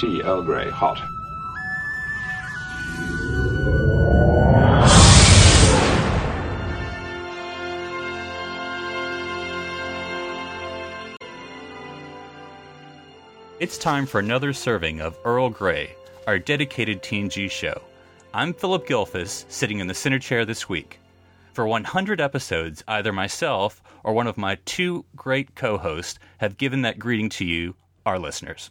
Tea Earl Grey, hot. It's time for another serving of Earl Grey, our dedicated TNG show. I'm Phillip Gilfus, sitting in the center chair this week. For 100 episodes, either myself or one of my two great co hosts have given that greeting to you, our listeners.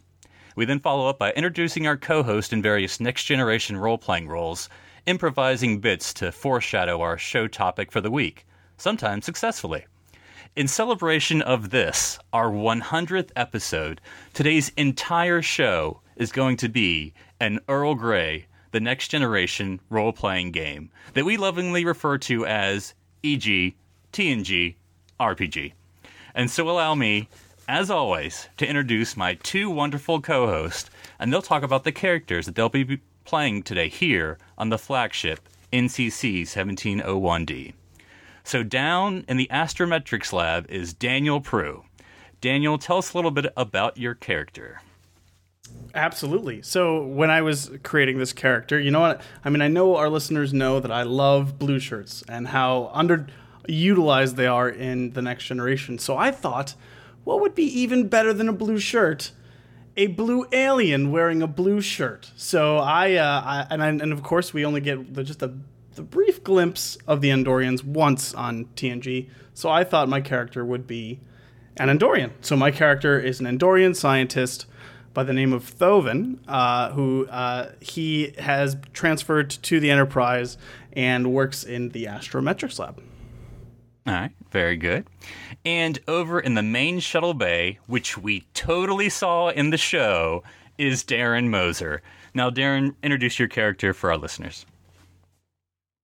We then follow up by introducing our co host in various next generation role playing roles, improvising bits to foreshadow our show topic for the week, sometimes successfully. In celebration of this, our 100th episode, today's entire show is going to be an Earl Grey, the next generation role playing game that we lovingly refer to as EG, TNG, RPG. And so allow me, as always, to introduce my two wonderful co hosts, and they'll talk about the characters that they'll be playing today here on the flagship NCC 1701D. So, down in the Astrometrics lab is Daniel Proulx. Daniel, tell us a little bit about your character. Absolutely. So when I was creating this character, you know what? I mean, I know our listeners know that I love blue shirts and how underutilized they are in the next generation. So I thought, what would be even better than a blue shirt? A blue alien wearing a blue shirt. So I, uh, I and I, and of course we only get the, just a the brief glimpse of the Andorians once on TNG. So I thought my character would be an Andorian. So my character is an Andorian scientist by the name of Thovin, uh, who uh, he has transferred to the Enterprise and works in the Astrometrics lab. All right, very good. And over in the main shuttle bay, which we totally saw in the show, is Darren Moser. Now, Darren, introduce your character for our listeners.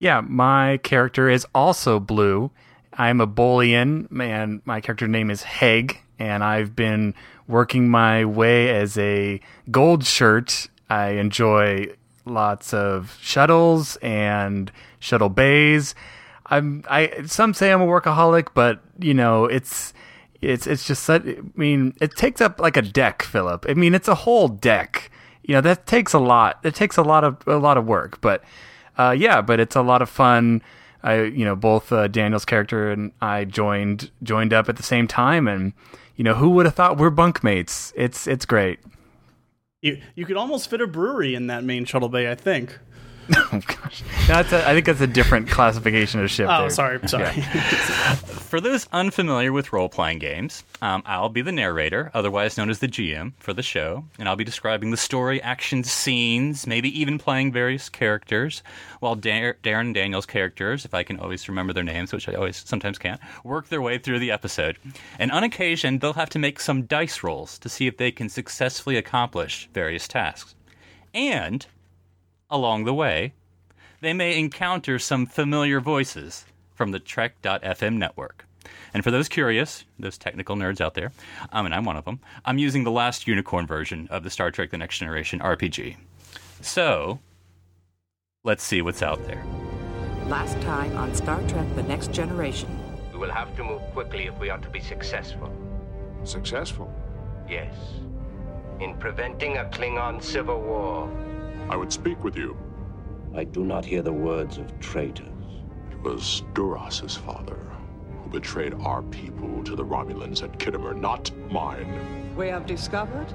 Yeah, my character is also blue. I'm a Bolian, and my character name is Hegg, and I've been working my way as a gold shirt. I enjoy lots of shuttles and shuttle bays. I'm I some say I'm a workaholic, but you know, it's it's it's just such I mean, it takes up like a deck, Phillip. I mean, it's a whole deck. You know, that takes a lot. It takes a lot of a lot of work, but uh, yeah, but it's a lot of fun. I, you know, both uh, Daniel's character and I joined joined up at the same time, and you know, who would have thought we're bunkmates? It's it's great. You you could almost fit a brewery in that main shuttle bay, I think. Oh gosh, that's a, I think that's a different classification of ship. Oh, there. sorry, sorry. Yeah. for those unfamiliar with role playing games, um, I'll be the narrator, otherwise known as the GM, for the show, and I'll be describing the story, actions, scenes, maybe even playing various characters, while Dar- Darren Daniel's characters, if I can always remember their names, which I always sometimes can't, work their way through the episode. And on occasion, they'll have to make some dice rolls to see if they can successfully accomplish various tasks. And along the way, they may encounter some familiar voices from the Trek.fm network. And for those curious, those technical nerds out there, um, and I'm one of them, I'm using the last unicorn version of the Star Trek The Next Generation RPG. So, let's see what's out there. Last time on Star Trek The Next Generation. We will have to move quickly if we are to be successful. Successful? Yes. In preventing a Klingon civil war. I would speak with you. I do not hear the words of traitors. It was Duras's father who betrayed our people to the Romulans at Khitomer, not mine. We have discovered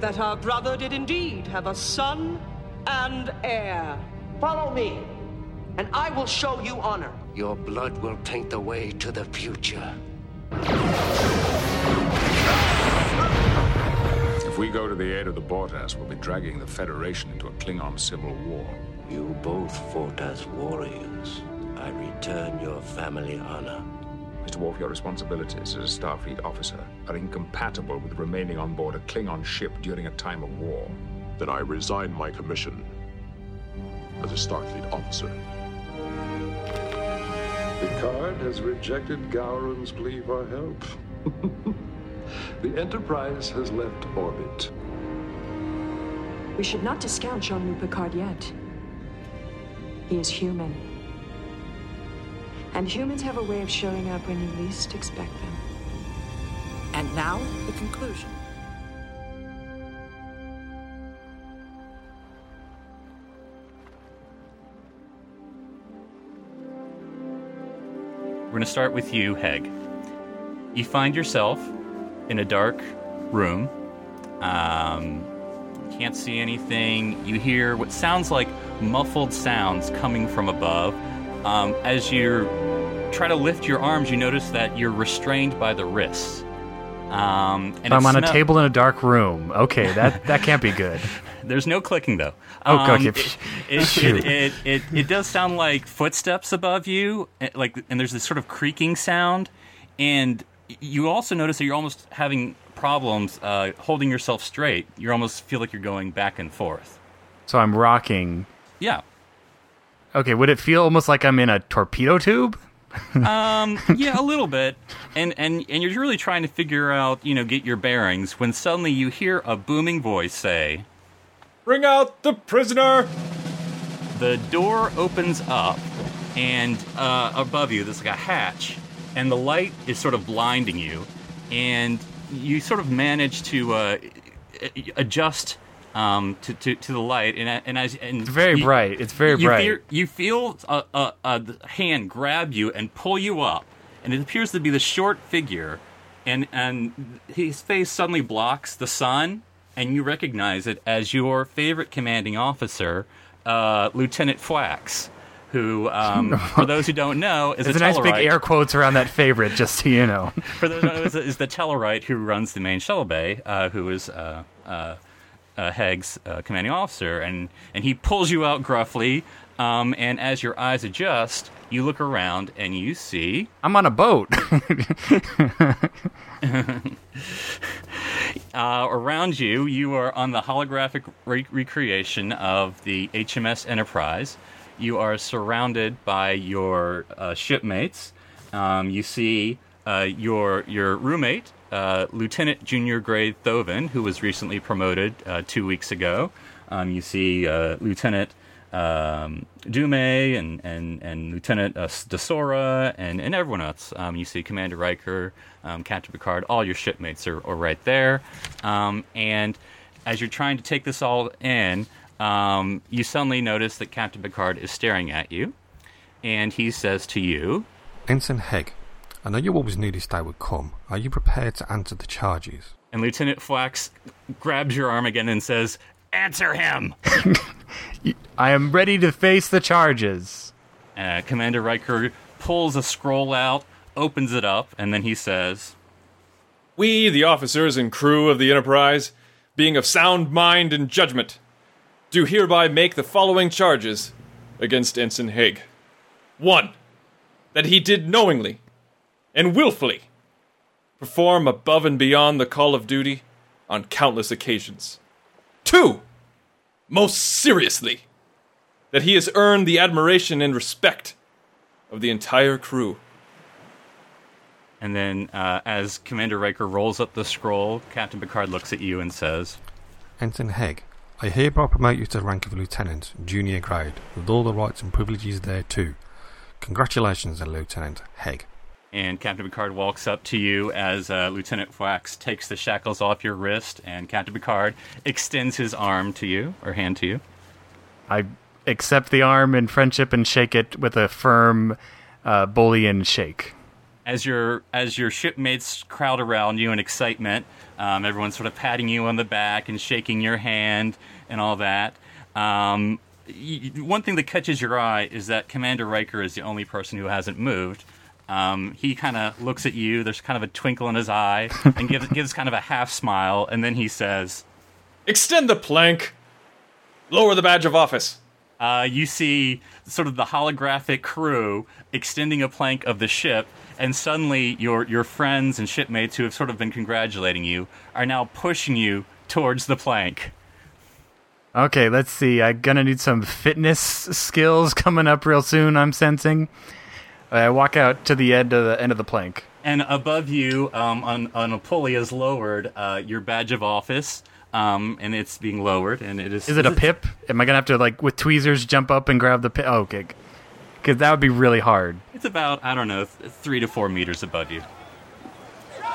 that our brother did indeed have a son and heir. Follow me, and I will show you honor. Your blood will taint the way to the future. If we go to the aid of the Bortas, we'll be dragging the Federation into a Klingon civil war. You both fought as warriors. I return your family honor. Mr. Worf, your responsibilities as a Starfleet officer are incompatible with remaining on board a Klingon ship during a time of war. then I resign my commission as a Starfleet officer. Picard has rejected Gowron's plea for help. the Enterprise has left orbit. We should not discount Jean-Luc Picard yet. He is human. And humans have a way of showing up when you least expect them. And now, the conclusion. We're going to start with you, Hegg. You find yourself in a dark room. Um, can't see anything. You hear what sounds like muffled sounds coming from above. Um, as you try to lift your arms, you notice that you're restrained by the wrists. Um, and So I'm on a table in a dark room. Okay, that that can't be good. There's no clicking though. Oh, Um, okay. It, it, it, it, it, it does sound like footsteps above you, eh, like, and there's this sort of creaking sound, and you also notice that you're almost having problems uh, holding yourself straight. You almost feel like you're going back and forth. So I'm rocking. Yeah. Okay, would it feel almost like I'm in a torpedo tube? um, yeah, a little bit, and and and you're really trying to figure out, you know, get your bearings when suddenly you hear a booming voice say, Bring out the prisoner! the door opens up, and uh, above you, there's like a hatch, and the light is sort of blinding you, and you sort of manage to uh, adjust um, to, to, to the light, and and as and It's very you- bright. It's very you bright. Feel, you feel a, a, a hand grab you and pull you up, and it appears to be the short figure, and and his face suddenly blocks the sun, and you recognize it as your favorite commanding officer, uh, Lieutenant Flax, who, um, for those who don't know, is There's a a nice big air quotes around that favorite, just so you know. For those who don't know, is, is the Tellarite who runs the main shuttle bay, uh, who is uh, uh, uh, Hegg's uh, commanding officer, and and he pulls you out gruffly. Um, and as your eyes adjust, you look around and you see I'm on a boat. uh, around you, you are on the holographic re- recreation of the HMS Enterprise. You are surrounded by your uh, shipmates. Um, you see uh, your your roommate, uh, Lieutenant Junior Grade Thovin, who was recently promoted uh, two weeks ago. Um, you see uh, Lieutenant um, Dume and, and, and Lieutenant uh, Desora and, and everyone else. Um, you see Commander Riker, um, Captain Picard, all your shipmates are, are right there. Um, and as you're trying to take this all in, um, you suddenly notice that Captain Picard is staring at you. And he says to you, Ensign Hegg, I know you always knew this day would come. Are you prepared to answer the charges? and Lieutenant Flax grabs your arm again and says, Answer him! I am ready to face the charges. Uh, Commander Riker pulls a scroll out, opens it up, and then he says, We, the officers and crew of the Enterprise, being of sound mind and judgment, do hereby make the following charges against Ensign Haig. One, that he did knowingly and willfully perform above and beyond the call of duty on countless occasions. Two, most seriously, that he has earned the admiration and respect of the entire crew. And then, uh, as Commander Riker rolls up the scroll, Captain Picard looks at you and says, Ensign Hegg, I hereby promote you to the rank of lieutenant, junior grade, with all the rights and privileges there too. Congratulations, Lieutenant Hegg. and Captain Picard walks up to you as uh, Lieutenant Flax takes the shackles off your wrist, and Captain Picard extends his arm to you, or hand to you. I accept the arm in friendship and shake it with a firm uh, Bolian shake. As your as your shipmates crowd around you in excitement, um, everyone's sort of patting you on the back and shaking your hand and all that. Um, y- y- one thing that catches your eye is that Commander Riker is the only person who hasn't moved. Um, he kind of looks at you. There's kind of a twinkle in his eye, and gives gives kind of a half smile, and then he says, Extend the plank! Lower the badge of office! uh, you see sort of the holographic crew extending a plank of the ship, and suddenly your your friends and shipmates who have sort of been congratulating you are now pushing you towards the plank. Okay, let's see. I'm gonna need some fitness skills coming up real soon. I'm sensing. I walk out to the end of the end of the plank. And above you, um, on, on a pulley, is lowered uh, your badge of office, um, and it's being lowered, and it is. Is it a pip? Am I gonna have to like with tweezers jump up and grab the pip? Oh, okay, because that would be really hard. It's about I don't know three to four meters above you.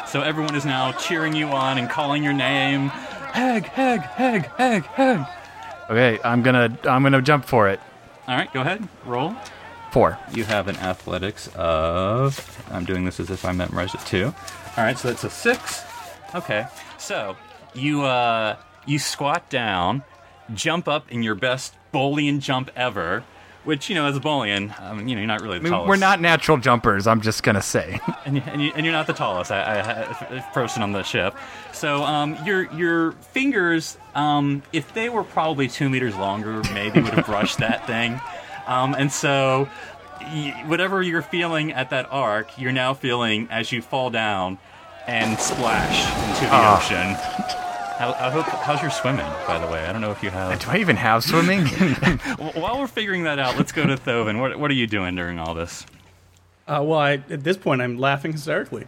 So everyone is now cheering you on and calling your name. Hegg, Hegg, Hegg, Hegg, Hegg. Okay, I'm gonna I'm gonna jump for it. All right, go ahead. Roll. Four. You have an athletics of. I'm doing this as if I memorized it too. All right, so that's a six. Okay, so you uh you squat down, jump up in your best Bolian jump ever, which you know as a Bolian, um, you know you're not really the I mean, tallest. we're not natural jumpers. I'm just gonna say. and, and, you, and you're not the tallest I, I, I, person on the ship. So um, your your fingers, um, if they were probably two meters longer, maybe would have brushed that thing. Um, and so y- whatever you're feeling at that arc, you're now feeling as you fall down and splash into the Ah. ocean. How, I hope, how's your swimming, by the way? I don't know if you have. Do I even have swimming? While we're figuring that out, let's go to Thovin. What, what are you doing during all this? Uh, well, I, at this point, I'm laughing hysterically.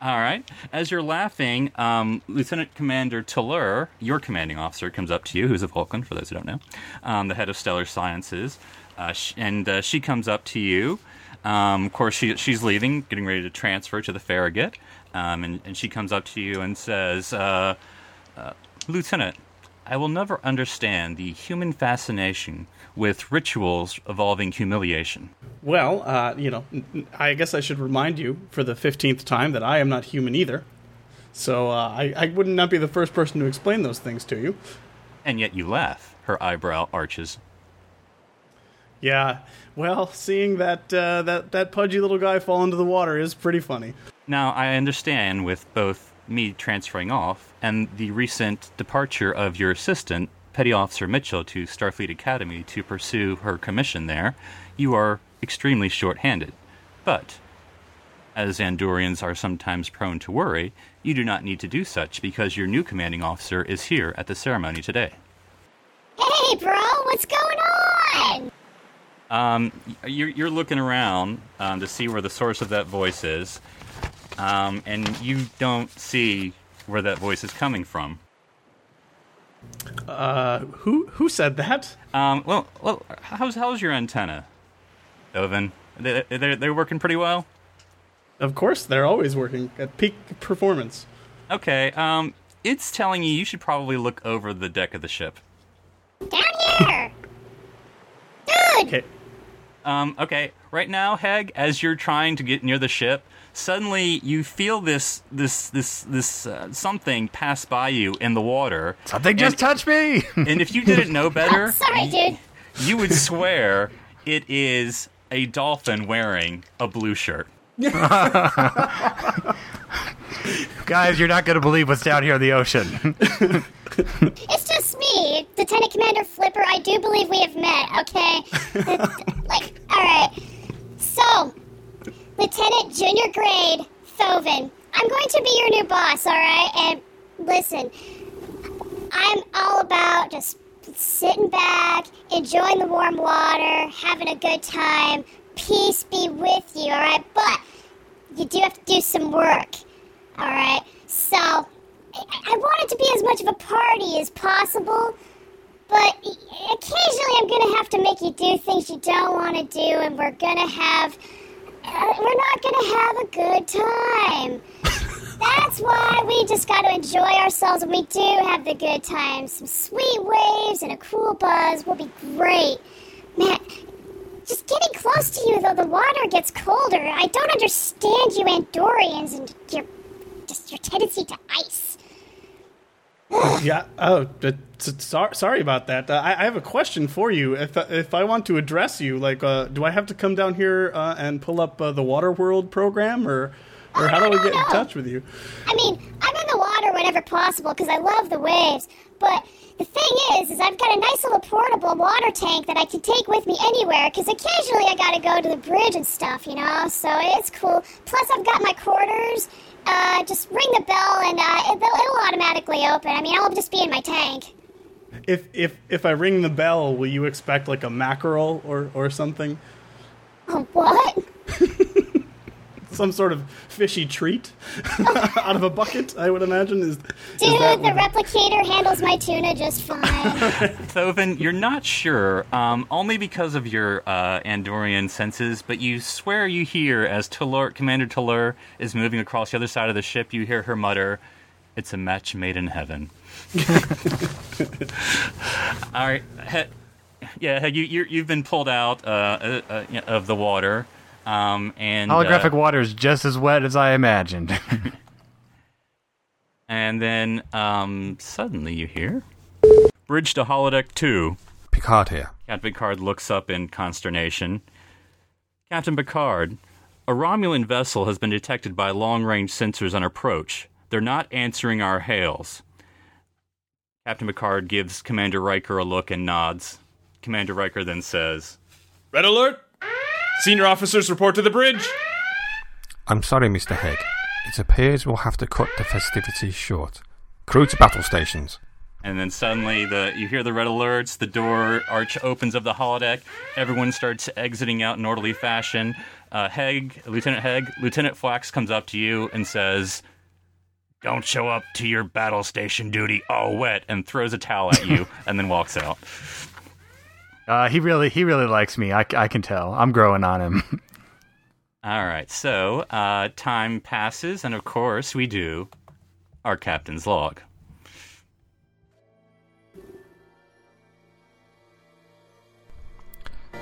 All right. As you're laughing, um, Lieutenant Commander Tallur, your commanding officer, comes up to you, who's a Vulcan, for those who don't know, um, the head of Stellar Sciences, uh, sh- and uh, she comes up to you. Um, of course, she, she's leaving, getting ready to transfer to the Farragut, um, and, and she comes up to you and says, uh, Lieutenant, I will never understand the human fascination with rituals involving humiliation. Well, uh, you know, I guess I should remind you for the 15th time that I am not human either. So uh, I, I would not not be the first person to explain those things to you. And yet you laugh. Her eyebrow arches. Yeah, well, seeing that uh, that that pudgy little guy fall into the water is pretty funny. Now, I understand with both me transferring off and the recent departure of your assistant, Petty Officer Mitchell, to Starfleet Academy to pursue her commission there, you are extremely short handed. But, as Andorians are sometimes prone to worry, you do not need to do such because your new commanding officer is here at the ceremony today. Hey, bro, what's going on? Um, you're, you're looking around um, to see where the source of that voice is, um, and you don't see where that voice is coming from. Uh, who who said that? Um, well, well, how's how's your antenna, Thovin? They, they're they're working pretty well. Of course, they're always working at peak performance. Okay. Um, it's telling you you should probably look over the deck of the ship. Down here! Okay. Um, okay, right now, Hegg, as you're trying to get near the ship, suddenly you feel this this this this uh, something pass by you in the water. Something just touched me. and if you didn't know better, Sorry, dude. you would swear it is a dolphin wearing a blue shirt. Guys, you're not gonna believe what's down here in the ocean. It's just me, Lieutenant Commander Flipper. I do believe we have met, okay? like, alright. So, Lieutenant Junior Grade Thovin, I'm going to be your new boss, alright? And listen, I'm all about just sitting back, enjoying the warm water, having a good time. Peace be with you, alright? But you do have to do some work, alright? So, I I want it to be as much of a party as possible, but occasionally I'm gonna have to make you do things you don't want to do, and we're gonna have. Uh, we're not gonna have a good time. That's why we just gotta enjoy ourselves when we do have the good times. Some sweet waves and a cool buzz will be great. Man, just getting close to you though the water gets colder. I don't understand you Andorians and your your tendency to ice. yeah. Oh, uh, sorry, sorry about that. Uh, I, I have a question for you. If uh, if I want to address you, like, uh, do I have to come down here uh, and pull up uh, the Water World program, or or how do I get in touch with you? I mean, I'm in the water whenever possible because I love the waves. But the thing is, is I've got a nice little portable water tank that I can take with me anywhere because occasionally I gotta go to the bridge and stuff, you know. So it's cool. Plus, I've got my quarters. Uh, just ring the bell and uh, it'll, it'll automatically open. I mean, I'll just be in my tank. If if if I ring the bell, will you expect like a mackerel or or something? Oh, what? Some sort of fishy treat out of a bucket, I would imagine. Is, Dude, is that the replicator handles my tuna just fine. Thovin, you're not sure, um, only because of your uh, Andorian senses, but you swear you hear as Tulur, Commander Tulur is moving across the other side of the ship, you hear her mutter, It's a match made in heaven. All right. He- yeah, you, you, you've been pulled out uh, uh, uh, of the water. Um, and Holographic uh, water is just as wet as I imagined. And then um, suddenly you hear Bridge to holodeck 2. Picard here. Captain Picard looks up in consternation. Captain Picard, a Romulan vessel has been detected by long range sensors on approach. They're not answering our hails. Captain Picard gives Commander Riker a look and nods. Commander Riker then says, Red alert! Senior officers report to the bridge! I'm sorry, Mr. Haig. It appears we'll have to cut the festivities short. Crew to battle stations. And then suddenly the you hear the red alerts, the door arch opens of the holodeck, everyone starts exiting out in orderly fashion. Uh, Hegg, Lieutenant Hegg, Lieutenant Flax comes up to you and says, Don't show up to your battle station duty all wet and throws a towel at you and then walks out. Uh, he really, he really likes me. I, I can tell. I'm growing on him. All right, so uh, time passes, and of course we do our captain's log.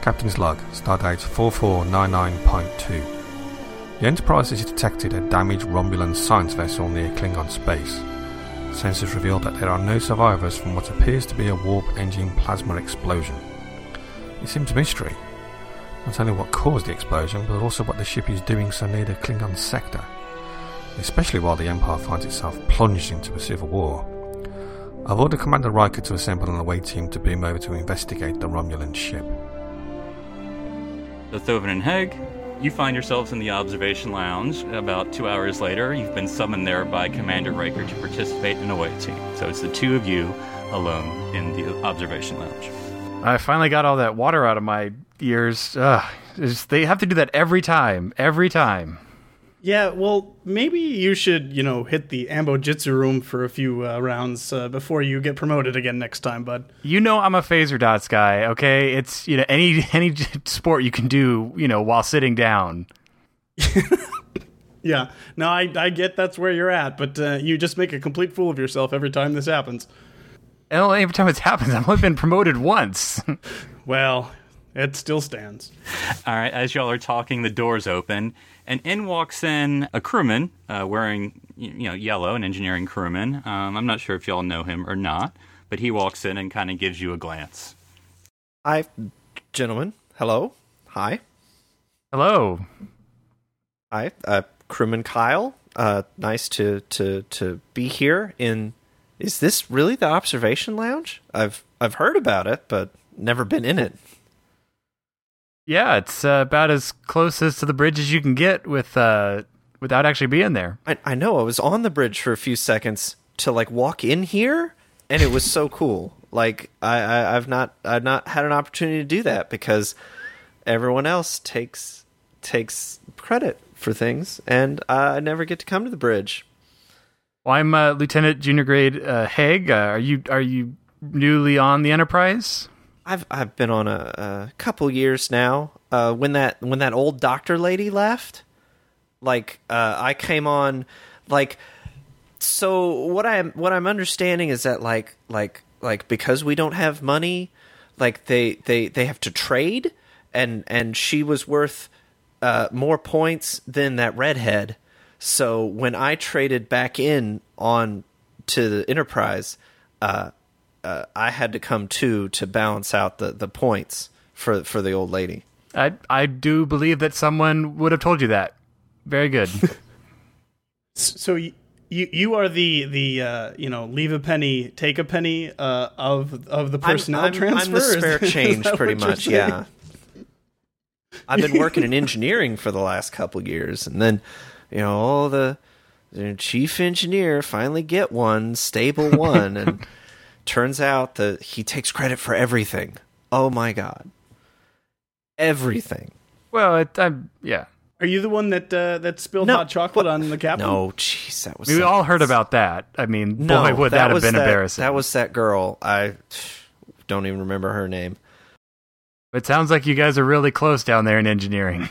Captain's log, stardate 4499.2. The Enterprise has detected a damaged Romulan science vessel near Klingon space. Sensors reveal that there are no survivors from what appears to be a warp engine plasma explosion. It seems a mystery. Not only what caused the explosion, but also what the ship is doing so near the Klingon sector, especially while the Empire finds itself plunged into a civil war. I've ordered Commander Riker to assemble an away team to beam over to investigate the Romulan ship. So Thovin and Hegg, you find yourselves in the observation lounge. About two hours later, you've been summoned there by Commander Riker to participate in a away team. So it's the two of you alone in the observation lounge. I finally got all that water out of my ears. Ugh, they have to do that every time. Every time. Yeah, well, maybe you should, you know, hit the Anbo-jytsu room for a few uh, rounds uh, before you get promoted again next time, bud. You know I'm a phaser dots guy, okay? It's you know any any sport you can do, you know, while sitting down. Yeah, no, I, I get that's where you're at, but uh, you just make a complete fool of yourself every time this happens. And every time it happens, I've only been promoted once. Well, it still stands. All right, as y'all are talking, the doors open, and in walks in a crewman uh, wearing, you know, yellow, an engineering crewman. Um, I'm not sure if y'all know him or not, but he walks in and kind of gives you a glance. Hi, gentlemen. Hello. Hi. Hello. Hi, uh, crewman Kyle. Uh, nice to to to be here. In is this really the observation lounge? I've I've heard about it, but never been in it. yeah, it's uh, about as close as to the bridge as you can get with uh, without actually being there. I I know. I was on the bridge for a few seconds to like walk in here, and it was so cool. Like I, I I've not I've not had an opportunity to do that because everyone else takes takes credit for things, and I never get to come to the bridge. Well, I'm uh, Lieutenant Junior Grade uh, Haig. Uh, are you are you newly on the Enterprise? I've I've been on a, a couple years now. Uh, when that when that old doctor lady left, like uh, I came on, like so what I'm what I'm understanding is that like like like because we don't have money, like they they they have to trade, and and she was worth uh, more points than that redhead. So when I traded back in on to the Enterprise, uh, uh, I had to come too to balance out the, the points for for the old lady. I I do believe that someone would have told you that. Very good. So you you, you are the the uh, you know leave a penny take a penny uh, of of the personnel I'm, I'm, transfer. I'm the spare change, pretty much. Yeah. I've been working in engineering for the last couple years, and then you know all the, the chief engineer finally get one stable one, and turns out that he takes credit for everything. Oh my god, everything. Well, it, I'm yeah. Are you the one that uh, that spilled No. hot chocolate on the captain? No, jeez, that was. We so- all heard about that. I mean, No, boy, would that, have been that, embarrassing. That was that girl. I don't even remember her name. It sounds like you guys are really close down there in engineering.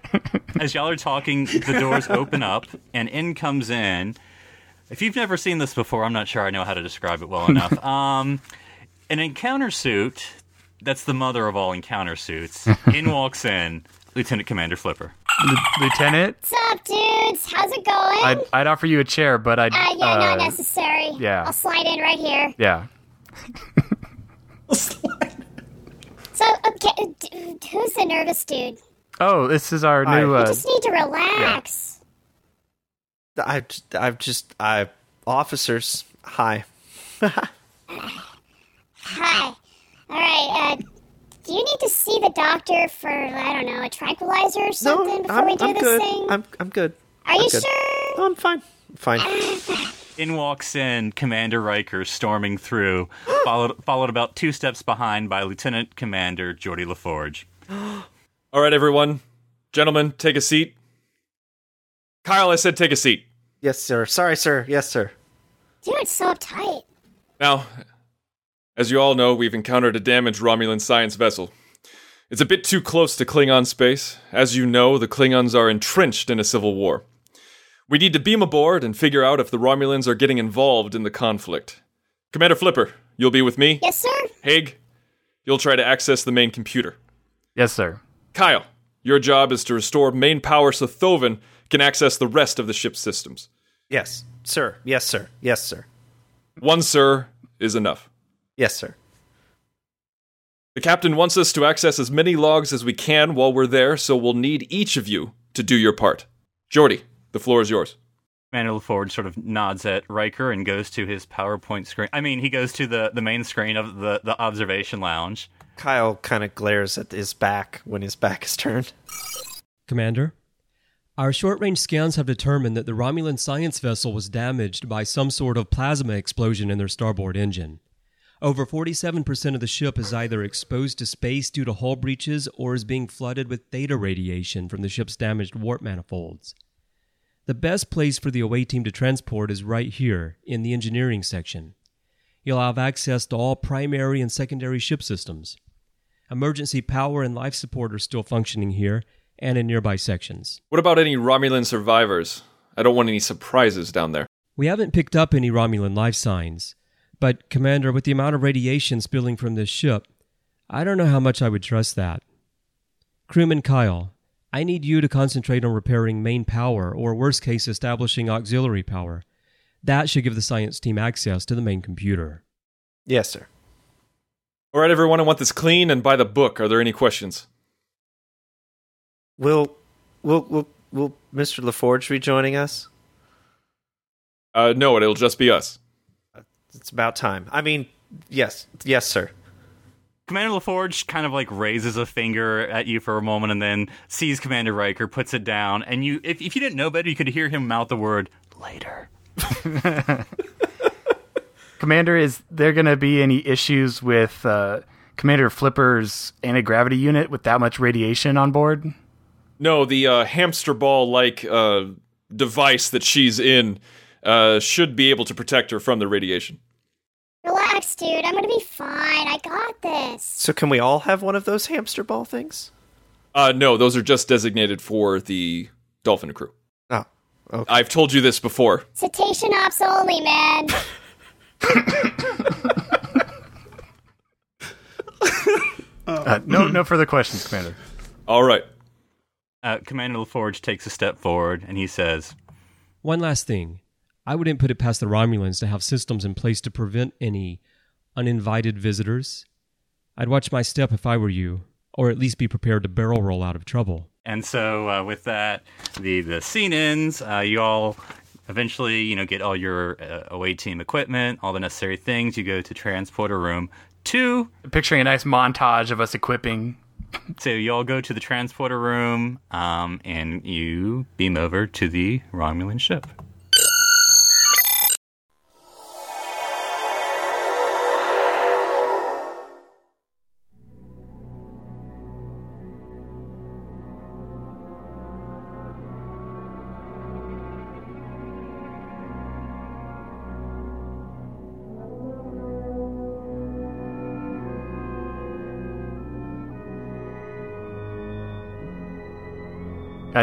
As y'all are talking, the doors open up and in comes in. If you've never seen this before, I'm not sure I know how to describe it well enough. Um, an encounter suit. That's the mother of all encounter suits. In walks in Lieutenant Commander Flipper. Lieutenant, What's up, dudes? How's it going? I'd, I'd offer you a chair, but I'd. uh, yeah, not uh, necessary. yeah. I'll slide in right here. Yeah. So, okay, d- who's the nervous dude? Oh, this is our Hi. new. You Uh, just need to relax. I, I've just, I officers. Hi. Hi. All right. Uh, do you need to see the doctor for I don't know a tranquilizer or something before I'm, we do I'm this good. thing? I'm, I'm good. Are I'm you good. sure? No, I'm fine. Fine. In walks in Commander Riker storming through, followed followed about two steps behind by Lieutenant Commander Geordi LaForge. All right, everyone. Gentlemen, take a seat. Kyle, I said take a seat. Yes, sir. Sorry, sir. Yes, sir. Dude, it's so uptight. Now, as you all know, we've encountered a damaged Romulan science vessel. It's a bit too close to Klingon space. As you know, the Klingons are entrenched in a civil war. We need to beam aboard and figure out if the Romulans are getting involved in the conflict. Commander Flipper, you'll be with me. Yes, sir. Haig, you'll try to access the main computer. yes, sir. Kyle, your job is to restore main power so Thovin can access the rest of the ship's systems. Yes, sir. Yes, sir. Yes, sir. One sir is enough. Yes, sir. The captain wants us to access as many logs as we can while we're there, so we'll need each of you to do your part. Geordi, the floor is yours. Manuel Ford sort of nods at Riker and goes to his PowerPoint screen. I mean, he goes to the, the main screen of the, the observation lounge. Kyle kind of glares at his back when his back is turned. Commander, our short range scans have determined that the Romulan science vessel was damaged by some sort of plasma explosion in their starboard engine. Over 47% of the ship is either exposed to space due to hull breaches or is being flooded with theta radiation from the ship's damaged warp manifolds. The best place for the away team to transport is right here in the engineering section. You'll have access to all primary and secondary ship systems. Emergency power and life support are still functioning here and in nearby sections. What about any Romulan survivors? I don't want any surprises down there. We haven't picked up any Romulan life signs, but, Commander, with the amount of radiation spilling from this ship, I don't know how much I would trust that. Crewman Kyle, I need you to concentrate on repairing main power, or worst case, establishing auxiliary power. That should give the science team access to the main computer. Yes, sir. All right, everyone, I want this clean and by the book. Are there any questions? Will, will, will, will Mr. LaForge be joining us? Uh, no, it'll just be us. It's about time. I mean, yes, yes, sir. Commander LaForge kind of like raises a finger at you for a moment and then sees Commander Riker, puts it down, and you if, if you didn't know better, you could hear him mouth the word later. Commander, is there going to be any issues with uh, Commander Flipper's anti gravity unit with that much radiation on board? No, the uh, hamster ball like uh, device that she's in uh, should be able to protect her from the radiation. Relax, dude. I'm gonna be fine. I got this. So, can we all have one of those hamster ball things? Uh, no, those are just designated for the Dolphin crew. Oh, okay. I've told you this before. Cetacean ops only, man. Uh, no, no further questions, Commander. All right. Uh, Commander LaForge takes a step forward and he says, One last thing. I wouldn't put it past the Romulans to have systems in place to prevent any uninvited visitors. I'd watch my step if I were you, or at least be prepared to barrel roll out of trouble. And so uh, with that, the the scene ends. Uh, you all eventually, you know, get all your uh, away team equipment, all the necessary things. You go to transporter room two. Picturing a nice montage of us equipping. So you all go to the transporter room, um, and you beam over to the Romulan ship.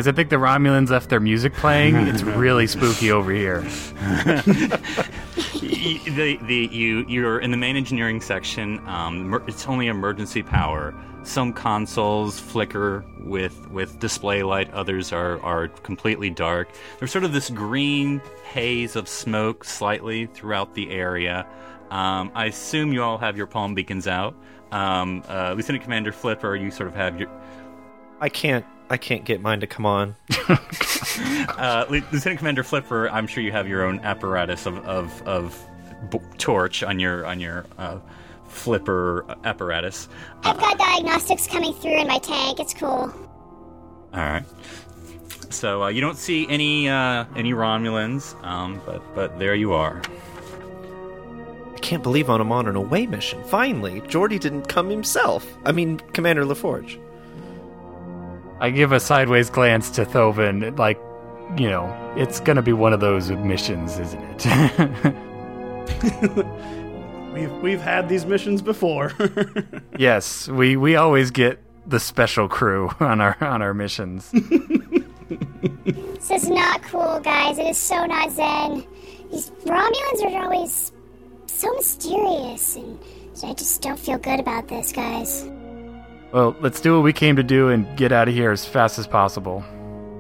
Guys, I think the Romulans left their music playing. It's really spooky over here. The, the, you, you're in the main engineering section. Um, it's only emergency power. Some consoles flicker with, with display light, others are, are completely dark. There's sort of this green haze of smoke slightly throughout the area. Um, I assume you all have your palm beacons out. Um, uh, Lieutenant Commander Flipper, you sort of have your. I can't. I can't get mine to come on. uh, Lieutenant Commander Flipper, I'm sure you have your own apparatus of of, of b- torch on your on your uh, flipper apparatus. I've got diagnostics coming through in my tank. It's cool. All right. So uh, you don't see any uh, any Romulans, um, but but there you are. I can't believe I'm on an away mission. Finally, Geordi didn't come himself. I mean, Commander LaForge. I give a sideways glance to Thovin, like, you know, it's gonna be one of those missions, isn't it? We've we've had these missions before. yes, we we always get the special crew on our on our missions. This is not cool, guys. It is so not Zen. These Romulans are always so mysterious, and I just don't feel good about this, guys. Well, let's do what we came to do and get out of here as fast as possible.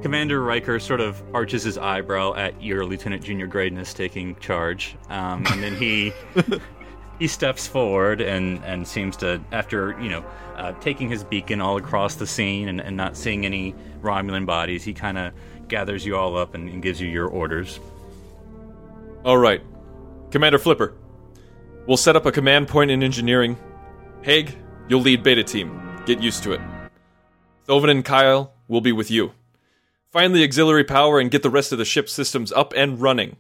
Commander Riker sort of arches his eyebrow at your Lieutenant Junior Graydness taking charge, um, and then he he steps forward and, and seems to, after you know, uh, taking his beacon all across the scene and, and not seeing any Romulan bodies, he kind of gathers you all up and, and gives you your orders. All right, Commander Flipper. We'll set up a command point in engineering. Haig, you'll lead Beta Team. Get used to it. Thovin and Kyle will be with you. Find the auxiliary power and get the rest of the ship's systems up and running.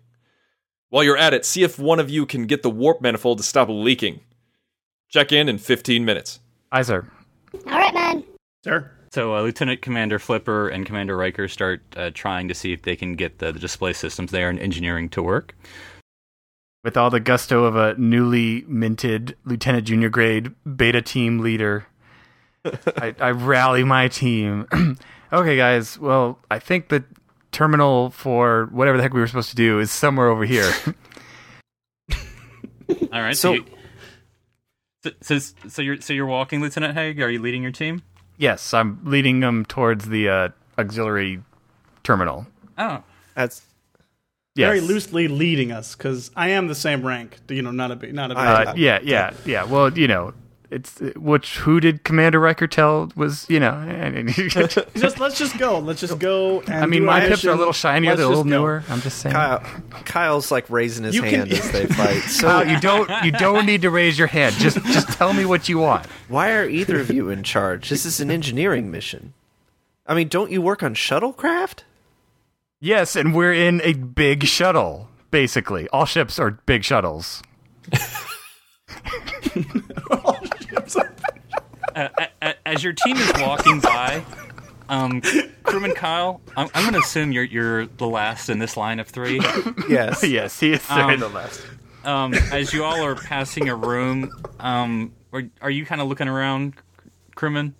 While you're at it, see if one of you can get the warp manifold to stop leaking. Check in in 15 minutes. Aye, sir. All right, man. Sir. So uh, Lieutenant Commander Flipper and Commander Riker start uh, trying to see if they can get the, the display systems there in engineering to work. With all the gusto of a newly minted Lieutenant Junior grade beta team leader, I, I rally my team. okay, guys. Well, I think the terminal for whatever the heck we were supposed to do is somewhere over here. All right. So, So- you, so, so, so you're so you're walking, Lieutenant Haig. Are you leading your team? yes, I'm leading them towards the uh, auxiliary terminal. Oh, That's Yes. Very loosely leading us, because I am the same rank. You know, not a big, not a big. Uh, yeah, yeah, yeah. Well, you know, it's which who did Commander Riker tell was you know. just let's just go. Let's just go. And I mean, my our pips are a little shinier, Let's they're a little just go. newer. I'm just saying. Kyle. Kyle's like raising his You can- hand as they fight. So Kyle, you don't you don't need to raise your hand. Just just tell me what you want. why are either of you in charge? This is an engineering mission. I mean, don't you work on shuttlecraft? Yes, and we're in a big shuttle. Basically, all ships are big shuttles. Uh, a- a- as your team is walking by, um, crewman Kyle, I'm, I'm going to assume you're you're the last in this line of three. Yes. yes, he is Um, the last. Um, as you all are passing a room, um, are, are you kind of looking around, crewman?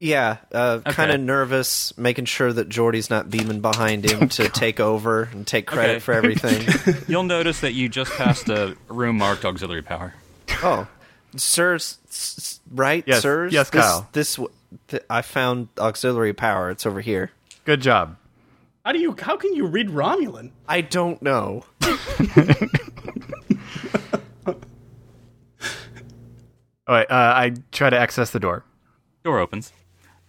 Yeah, uh, kind of nervous, making sure that Geordi's not beaming behind him to take over and take credit Okay. for everything. You'll notice that you just passed a room marked auxiliary power. oh, sir, s- s- right, Yes, sirs? yes, This- Kyle. This, w- th- I found auxiliary power. It's over here. Good job. How do you? How can you read Romulan? I don't know. All right, uh, I try to access the door. Door opens.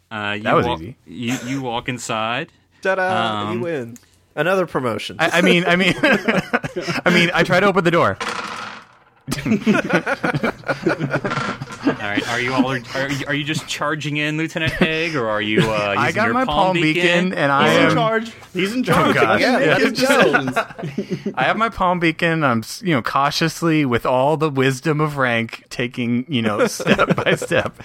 Uh, you That was walk, easy. You you walk inside. Ta-da! Um, you win. Another promotion. I, I mean, I mean, I mean, I try to open the door. All right. Are you all are you, are you just charging in, Lieutenant Haig, or are you? Uh, using I got your my palm, palm beacon, and I He's am in charge. He's in charge. gosh. He can Yeah, his just- decisions. I have my palm beacon. I'm, you know, cautiously, with all the wisdom of rank, taking, you know, step by step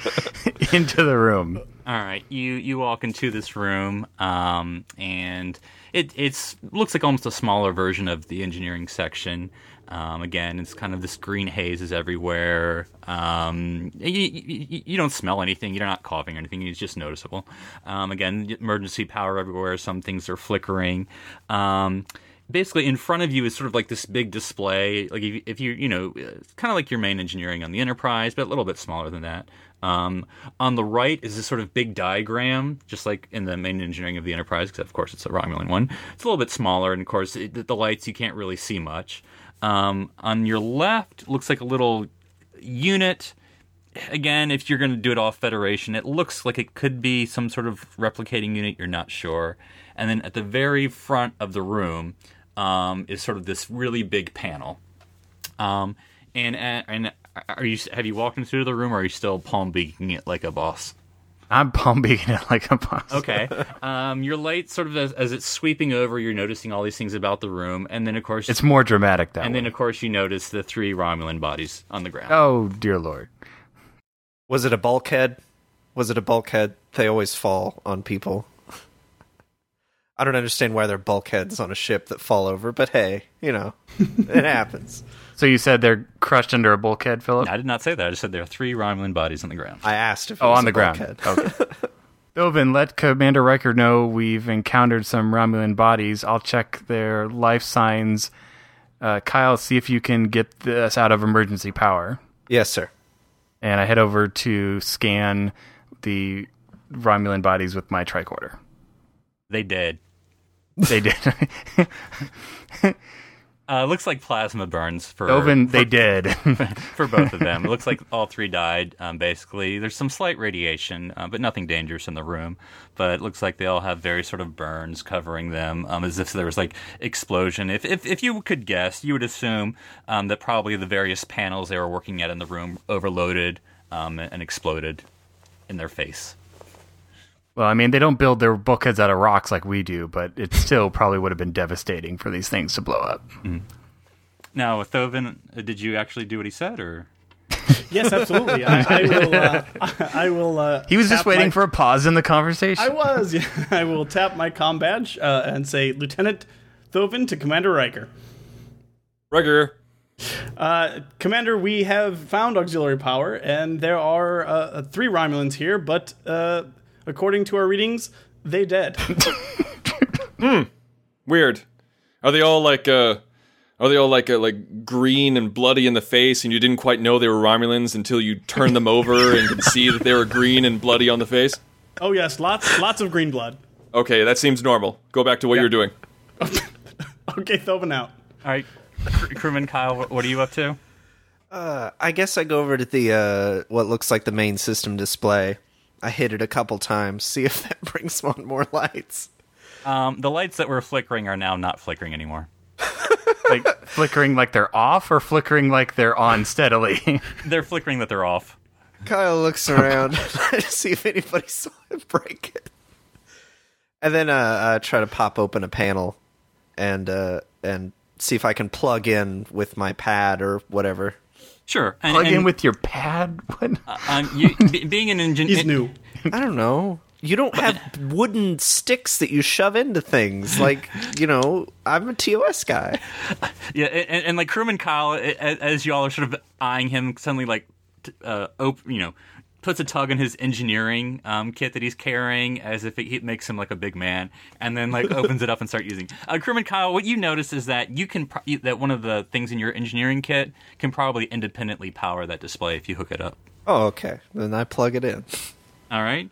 into the room. All right, you you walk into this room, um, and it it's looks like almost a smaller version of the engineering section. Um, again, it's kind of this green haze is everywhere. Um, you, you, you, don't smell anything. You're not coughing or anything. It's just noticeable. Um, again, emergency power everywhere. Some things are flickering. Um, basically, in front of you is sort of like this big display. Like if, if you, you know, kind of like your main engineering on the Enterprise, but a little bit smaller than that. Um, on the right is this sort of big diagram, just like in the main engineering of the Enterprise, except of course it's a Romulan one. It's a little bit smaller, and of course it, the lights you can't really see much. Um, on your left looks like a little unit. Again, if you're going to do it off Federation, it looks like it could be some sort of replicating unit. You're not sure. And then at the very front of the room um, is sort of this really big panel. Um, and and are you have you walked into the room, or are you still palm beaking it like a boss? I'm palm beaking it like a boss. okay. Um, your light sort of as, as, it's sweeping over, you're noticing all these things about the room, and then of course it's more dramatic that. And way. then of course you notice the three Romulan bodies on the ground. Oh dear lord! Was it a bulkhead? Was it a bulkhead? They always fall on people. I don't understand why they're bulkheads on a ship that fall over, but hey, you know, it happens. So you said they're crushed under a bulkhead, Phillip? I did not say that. I just said there are three Romulan bodies on the ground. I asked if oh, on the ground. Okay. Thovin, let Commander Riker know we've encountered some Romulan bodies. I'll check their life signs. Uh, Kyle, see if you can get this out of emergency power. Yes, sir. And I head over to scan the Romulan bodies with my tricorder. They did. They did. Uh, looks like plasma burns for Thovin. For, they did for both of them. It looks like all three died. Um, basically, there's some slight radiation, uh, but nothing dangerous in the room. But it looks like they all have very sort of burns covering them, um, as if there was like explosion. If if if you could guess, you would assume um, that probably the various panels they were working at in the room overloaded um, and exploded in their face. Well, I mean, they don't build their bulkheads out of rocks like we do, but it still probably would have been devastating for these things to blow up. Mm. Now, Thovin, uh, did you actually do what he said, or? yes, absolutely. I, I will. Uh, I will. Uh, he was just waiting my... for a pause in the conversation. I was. Yeah. I will tap my com badge uh, and say, Lieutenant Thovin to Commander Riker. Riker. Uh, Commander, we have found auxiliary power, and there are uh, three Romulans here, but uh, according to our readings, they dead. Hmm. Weird. Are they all like uh are they all like uh, like green and bloody in the face and you didn't quite know they were Romulans until you turned them over and could see that they were green and bloody on the face? Oh yes, lots lots of green blood. Okay, that seems normal. Go back to what Yeah. you're doing. Okay, Thovin out. All right, crewman Kyle, what, what are you up to? Uh, I guess I go over to the uh, what looks like the main system display. I hit it a couple times, see if that brings on more lights. Um, the lights that were flickering are now not flickering anymore. like flickering like they're off, or flickering like they're on steadily. they're flickering that they're off. Kyle looks around to see if anybody saw him break it, and then uh, uh, try to pop open a panel and uh, and see if I can plug in with my pad or whatever. Sure, and, Plug in with your pad. What? uh, um, you, b- being an engineer. He's new. I don't know. You don't have wooden sticks that you shove into things. Like, you know, I'm a TOS guy. Yeah, and, and like crewman Kyle, a- a- as y'all are sort of eyeing him, suddenly like, t- uh, op- you know, puts a tug on his engineering um, kit that he's carrying, as if it, it makes him like a big man, and then like opens it up and start using. Uh, crewman Kyle, what you notice is that you can pro- that one of the things in your engineering kit can probably independently power that display if you hook it up. Oh, okay. Then I plug it in. All right.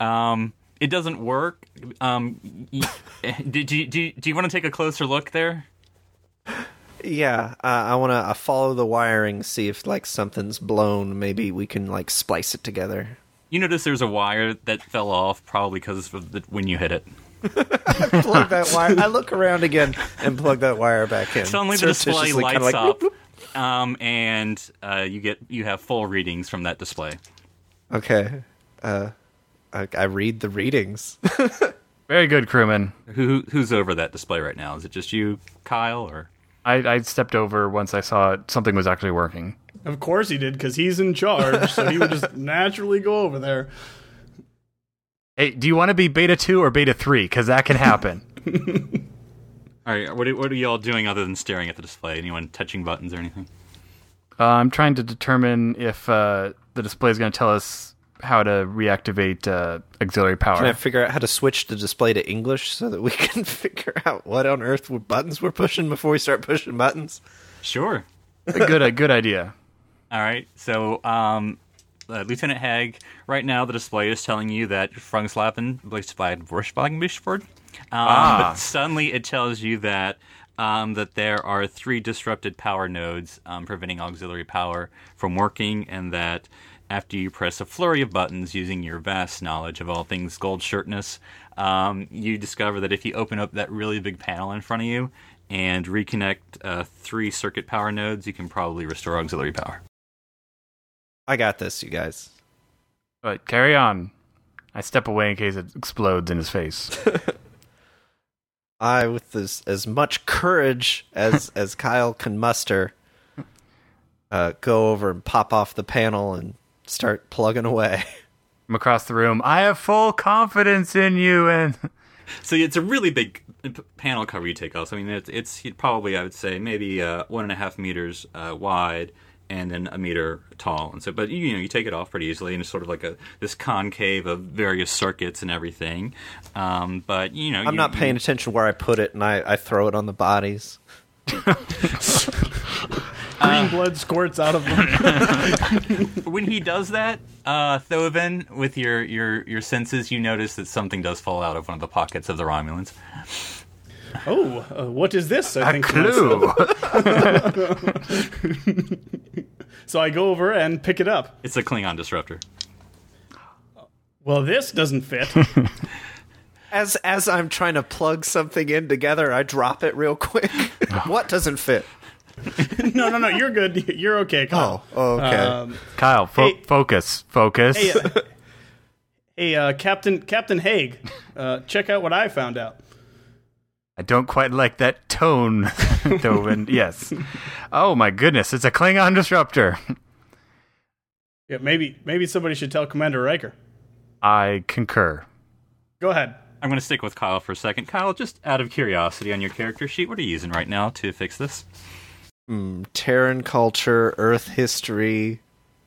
Um, it doesn't work. Um, y- did you, do do you want to take a closer look there? Yeah, uh, I want to uh, follow the wiring, see if like something's blown. Maybe we can like splice it together. You notice there's a wire that fell off, probably because of the, when you hit it. plug that wire. I look around again and plug that wire back in. Suddenly the display lights like, up, whoop, whoop. um, and uh, you get you have full readings from that display. Okay. Uh, I, I read the readings. Very good, crewman. Who who's over that display right now? Is it just you, Kyle, or I, I stepped over once I saw something was actually working. Of course he did, because he's in charge, so he would just naturally go over there. Hey, do you want to be beta two or beta three? Because that can happen. All right, what are, what are y'all doing other than staring at the display? Anyone touching buttons or anything? Uh, I'm trying to determine if uh, the display is going to tell us how to reactivate uh, auxiliary power. Can I figure out how to switch the display to English so that we can figure out what on earth buttons we're pushing before we start pushing buttons? Sure. a good, a good idea. All right. So, um, uh, Lieutenant Hag, right now the display is telling you that Frungslappen Vorschlagenbishford. Um, Ah. But suddenly it tells you that um, that there are three disrupted power nodes um, preventing auxiliary power from working, and that after you press a flurry of buttons using your vast knowledge of all things gold shirtness, um, you discover that if you open up that really big panel in front of you and reconnect uh, three circuit power nodes, you can probably restore auxiliary power. I got this, you guys. But carry on. I step away in case it explodes in his face. I, with as as much courage as as Kyle can muster, uh, go over and pop off the panel and start plugging away. From across the room, I have full confidence in you, and So it's a really big panel cover you take off. I mean, it's, it's probably I would say maybe uh, one and a half meters uh, wide and then a meter tall. And so, but you know, you take it off pretty easily, and it's sort of like a this concave of various circuits and everything. Um, but you know, I'm you- not paying you- attention where I put it, and I, I throw it on the bodies. Green blood squirts out of them. when he does that, uh, Thovin, with your, your your senses, you notice that something does fall out of one of the pockets of the Romulans. oh, uh, what is this? I A think to clue. so I go over and pick it up. It's a Klingon disruptor. Well, this doesn't fit. As as I'm trying to plug something in together, I drop it real quick. what doesn't fit? no, no, no. You're good. You're okay. Kyle. Oh, okay. Um, Kyle, fo- Hey. focus, focus. hey, uh, hey, uh, Captain Captain Haig, uh, check out what I found out. I don't quite like that tone, Thovin. yes. Oh my goodness, it's a Klingon disruptor. Yeah, maybe maybe somebody should tell Commander Riker. I concur. Go ahead. I'm going to stick with Kyle for a second. Kyle, just out of curiosity on your character sheet, what are you using right now to fix this? Mm, Terran culture, Earth history,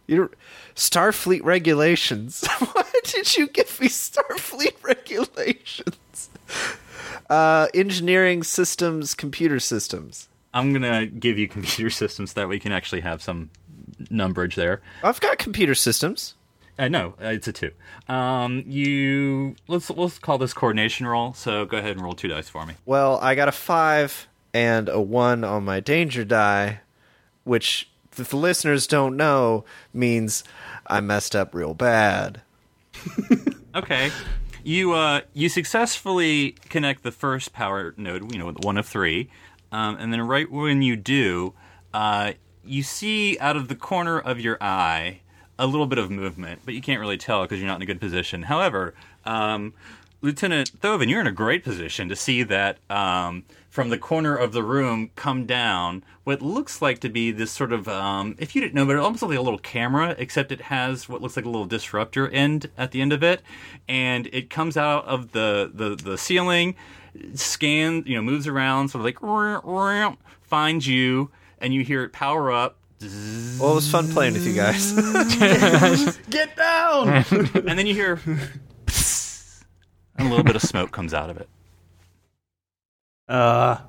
you Starfleet regulations. Why did you give me Starfleet regulations? Uh, engineering systems, computer systems. I'm going to give you computer systems that we can actually have some numberage there. I've got computer systems. Uh, no, uh, it's a two. Um, you let's let's call this coordination roll. So go ahead and roll two dice for me. Well, I got a five and a one on my danger die, which if the listeners don't know means I messed up real bad. Okay. You uh you successfully connect the first power node, you know, one of three, um, and then right when you do, uh, you see out of the corner of your eye a little bit of movement, but you can't really tell because you're not in a good position. However, um, Lieutenant Thovin, you're in a great position to see that um, from the corner of the room come down what looks like to be this sort of, um, if you didn't know, but it almost like a little camera, except it has what looks like a little disruptor end at the end of it, and it comes out of the the, the ceiling, scans you know, moves around, sort of like finds you, and you hear it power up. Well, it was fun playing with you guys. Get down! and then you hear and a little bit of smoke comes out of it. Uh,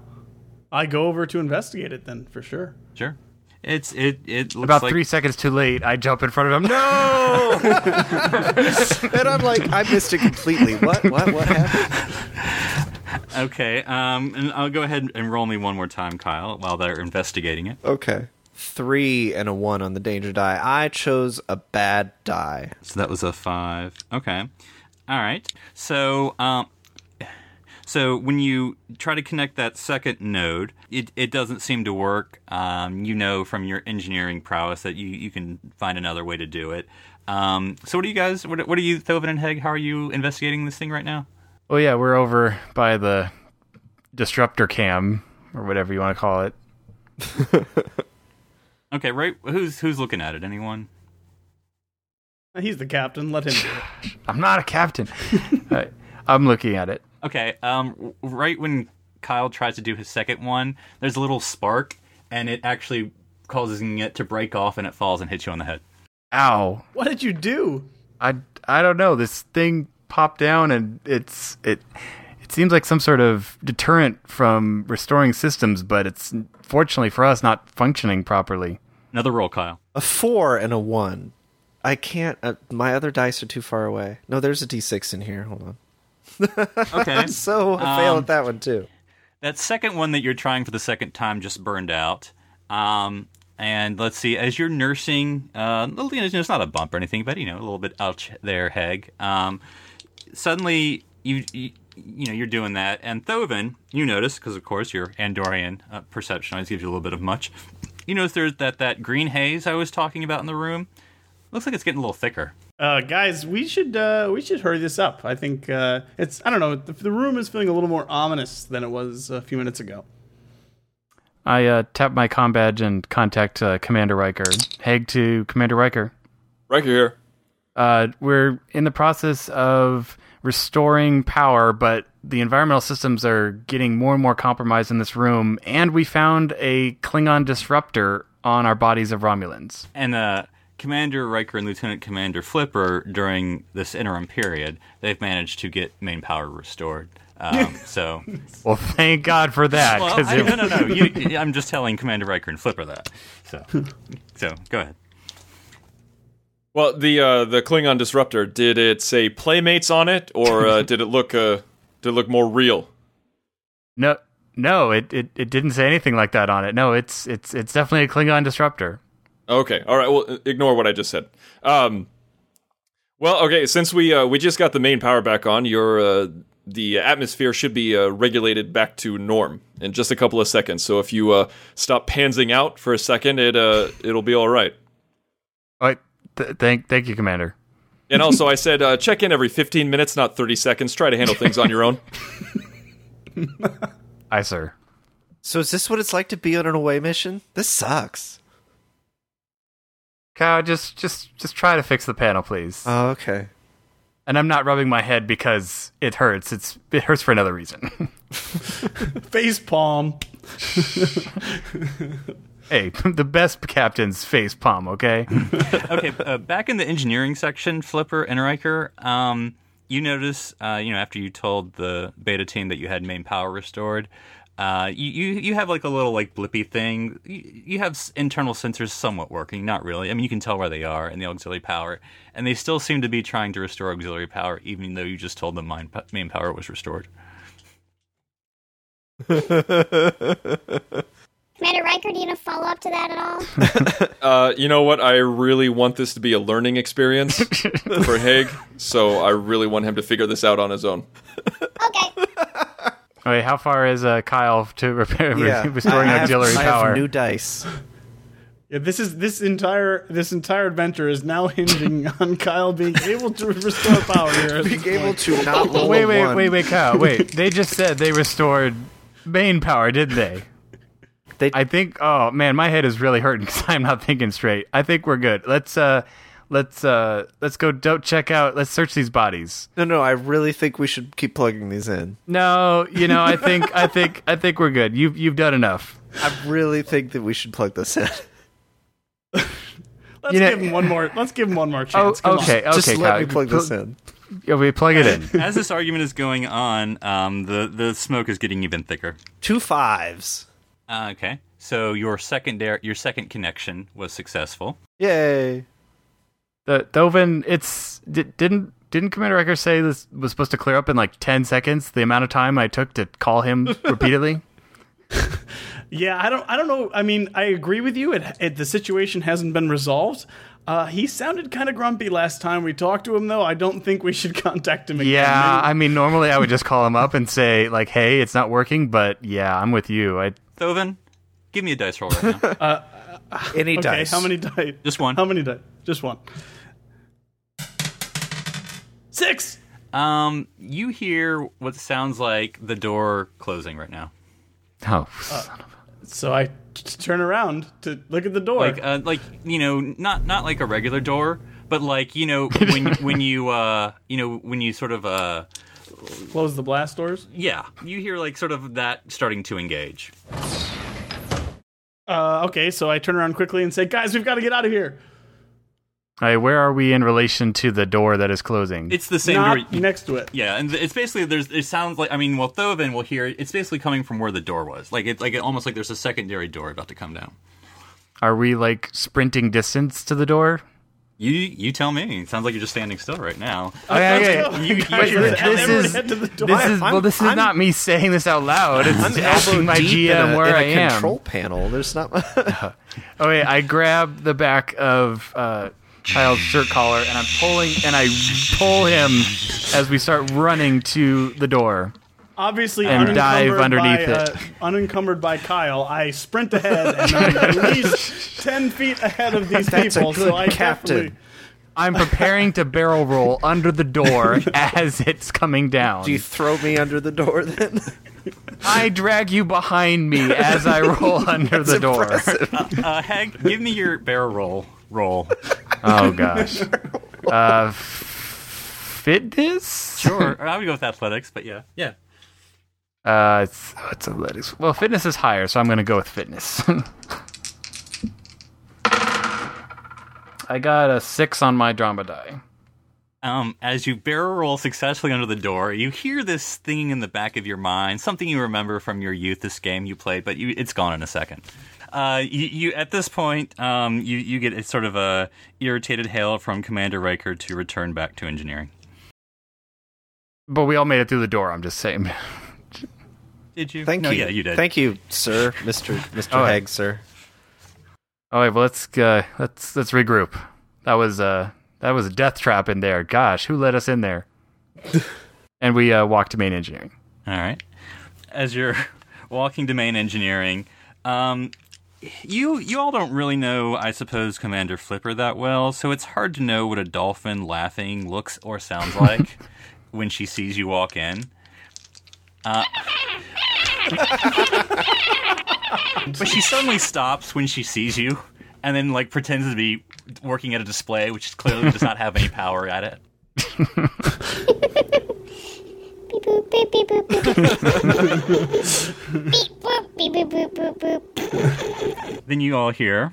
I go over to investigate it then for sure. Sure. It's it it looks About like three seconds too late, I jump in front of him. No! and I'm like, I missed it completely. What? What? What happened? Okay, um, and I'll go ahead and roll me one more time, Kyle, while they're investigating it. Okay. Three and a one on the danger die. I chose a bad die. So that was a five. Okay, all right. So, um, so when you try to connect that second node, it, it doesn't seem to work. Um, you know from your engineering prowess that you, you can find another way to do it. Um, so what are you guys? What, what are you, Thovin and Hegg? How are you investigating this thing right now? oh yeah, we're over by the disruptor cam or whatever you want to call it. Okay, right. Who's who's looking at it? Anyone? He's the captain. Let him do it. I'm not a captain. Uh, I'm looking at it. Okay. Um, right when Kyle tries to do his second one, there's a little spark, and it actually causes it to break off, and it falls and hits you on the head. Ow. What did you do? I, I don't know. This thing popped down and it's it it seems like some sort of deterrent from restoring systems, but it's fortunately for us not functioning properly. Another roll, Kyle. A four and a one. I can't. Uh, my other dice are too far away. No, there's a d6 in here. Hold on. Okay. so I fail Um, at that one too. That second one that you're trying for the second time just burned out. Um, and let's see, as you're nursing, uh, little- you know, it's not a bump or anything, but you know, a little bit ouch there, Hegg. Um, suddenly, you, you you know you're doing that, and Thovin, you notice because of course your Andorian uh, perception always gives you a little bit of much. You notice there's that that green haze I was talking about in the room. Looks like it's getting a little thicker. Uh, guys, we should uh, we should hurry this up. I think uh, it's I don't know. The, the room is feeling a little more ominous than it was a few minutes ago. I uh, tap my com badge and contact uh, Commander Riker. Hegg to Commander Riker. Riker here. Uh, we're in the process of restoring power, but the environmental systems are getting more and more compromised in this room, and we found a Klingon disruptor on our bodies of Romulans. And uh, Commander Riker and Lieutenant Commander Flipper, during this interim period, they've managed to get main power restored. Um, so, Well, thank God for that. well, 'cause I, if- no, no, no. You, I'm just telling Commander Riker and Flipper that. So, so go ahead. Well, the uh, the Klingon disruptor did it say playmates on it, or uh, did it look uh, did it look more real? No, no, it, it, it didn't say anything like that on it. No, it's it's it's definitely a Klingon disruptor. Okay, all right. Well, ignore what I just said. Um, well, okay. Since we uh, we just got the main power back on, your uh, the atmosphere should be uh, regulated back to norm in just a couple of seconds. So if you uh, stop pansing out for a second, it uh, it'll be all right. All right, th- thank thank you, Commander. And also, I said uh, check in every 15 minutes, not 30 seconds. Try to handle things on your own. Aye, sir. So is this what it's like to be on an away mission? This sucks. Kyle, just just just try to fix the panel, please. Oh, okay. And I'm not rubbing my head because it hurts. It's it hurts for another reason. Face palm. hey, the best captain's face palm. Okay. okay, uh, back in the engineering section, Flipper and Riker, um, you notice, uh, you know, after you told the beta team that you had main power restored, uh, you, you you have like a little like blippy thing. You, you have internal sensors somewhat working, not really. I mean, you can tell where they are in the auxiliary power, and they still seem to be trying to restore auxiliary power, even though you just told them main, main power was restored. Commander Riker, do you want to follow up to that at all? Uh, you know what? I really want this to be a learning experience for Haig, so I really want him to figure this out on his own. Wait, how far is uh, Kyle to repair Yeah. restoring I have- auxiliary I have power? new dice. Yeah, this is this entire this entire adventure is now hinging on Kyle being able to restore power here. Being able point. to not roll wait, a wait, one. wait, wait, Kyle. Wait, they just said they restored main power, didn't they? They- I think. Oh man, my head is really hurting because I'm not thinking straight. I think we're good. Let's uh, let's uh, let's go. Don't check out. Let's search these bodies. No, no, I really think we should keep plugging these in. No, you know, I think, I think, I think we're good. You've you've done enough. I really think that we should plug this in. Let's You know- give him one more. Let's give him one more Oh, chance. Come on. okay, okay. Just let Kyle. me plug this Pl- in. Yeah, we plug it in. As this argument is going on, um, the the smoke is getting even thicker. Two fives. Uh, okay, so your secondary your second connection was successful. Yay. The Thovin, it's di- didn't didn't Commander Riker say this was supposed to clear up in like ten seconds? The amount of time I took to call him repeatedly. Yeah, I don't. I don't know. I mean, I agree with you. It, it the situation hasn't been resolved. Uh, he sounded kind of grumpy last time we talked to him, though. I don't think we should contact him again. Yeah, Maybe- I mean, normally I would just call him up and say like, "Hey, it's not working," but yeah, I'm with you. I Thovin, give me a dice roll right now. Any okay, dice. how many dice? Just one. How many dice? Just one. Six. Um, you hear what sounds like the door closing right now. oh, So I t- turn around to look at the door. Like, uh, like you know, not not like a regular door, but like you know when when you uh you know when you sort of uh Close the blast doors. Yeah, you hear like sort of that starting to engage. Uh, okay, so I turn around quickly and say, "Guys, we've got to get out of here." All right, where are we in relation to the door that is closing? It's the same Not door. next to it. Yeah, and it's basically there's. It sounds like I mean, well, Thovin will hear. It's basically coming from where the door was. Like it's like it, almost like there's a secondary door about to come down. Are we like sprinting distance to the door? You you tell me. It sounds like you're just standing still right now. Oh, yeah, yeah, yeah. You, you, this is head to the door. this is well. This is I'm- not me saying this out loud. It's I'm asking my deep in GM a, where in a I am. control panel. There's not. Oh wait, I grab the back of uh, Kyle's shirt collar and I'm pulling and I pull him as we start running to the door. Obviously, And dive underneath by, it. Uh, unencumbered by Kyle, I sprint ahead and I'm at least ten feet ahead of these That's a people. good so I captain. definitely- I'm preparing to barrel roll under the door as it's coming down. Do you throw me under the door then? I drag you behind me as I roll under the door. uh, Hag, give me your barrel roll. Roll. Oh gosh. Uh, fitness? Sure. I would go with athletics, but yeah, yeah. Uh, it's, oh, it's athletics. Well, fitness is higher, so I'm going to go with fitness. I got a six on my drama die. Um, as you barrel roll successfully under the door, you hear this thing in the back of your mind, something you remember from your youth, this game you played, but you, it's gone in a second. Uh, you, you at this point, um, you you get a sort of a irritated hail from Commander Riker to return back to engineering. But we all made it through the door. I'm just saying. Did you? Thank no, you. Yeah, you did. Thank you, sir, Mister Mister All right. Hegg, sir. All right, well let's uh, let's let's regroup. That was uh that was a death trap in there. Gosh, who let us in there? and we uh, walked to main engineering. All right. As you're walking to main engineering, um, you you all don't really know, I suppose, Commander Flipper that well, so it's hard to know what a dolphin laughing looks or sounds like when she sees you walk in. Uh, but she suddenly stops when she sees you, and then like pretends to be working at a display, which clearly does not have any power at it. Beep boop beep beep boop boop. beep boop beep boop boop boop boop. Then you all hear.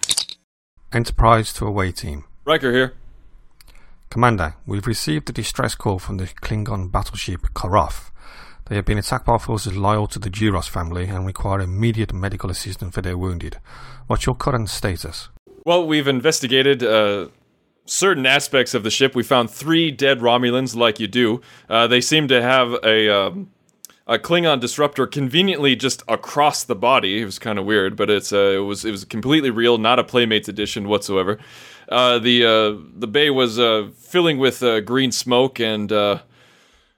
Enterprise to away team. Riker here. Commander, we've received a distress call from the Klingon battleship Koroth. They have been attacked by forces loyal to the Duras family and require immediate medical assistance for their wounded. What's your current status? Well, we've investigated uh, certain aspects of the ship. We found three dead Romulans, like you do. Uh, they seem to have a um, a Klingon disruptor conveniently just across the body. It was kind of weird, but it's uh, it was it was completely real, not a Playmates edition whatsoever. Uh, the uh, the bay was uh, filling with uh, green smoke, and uh,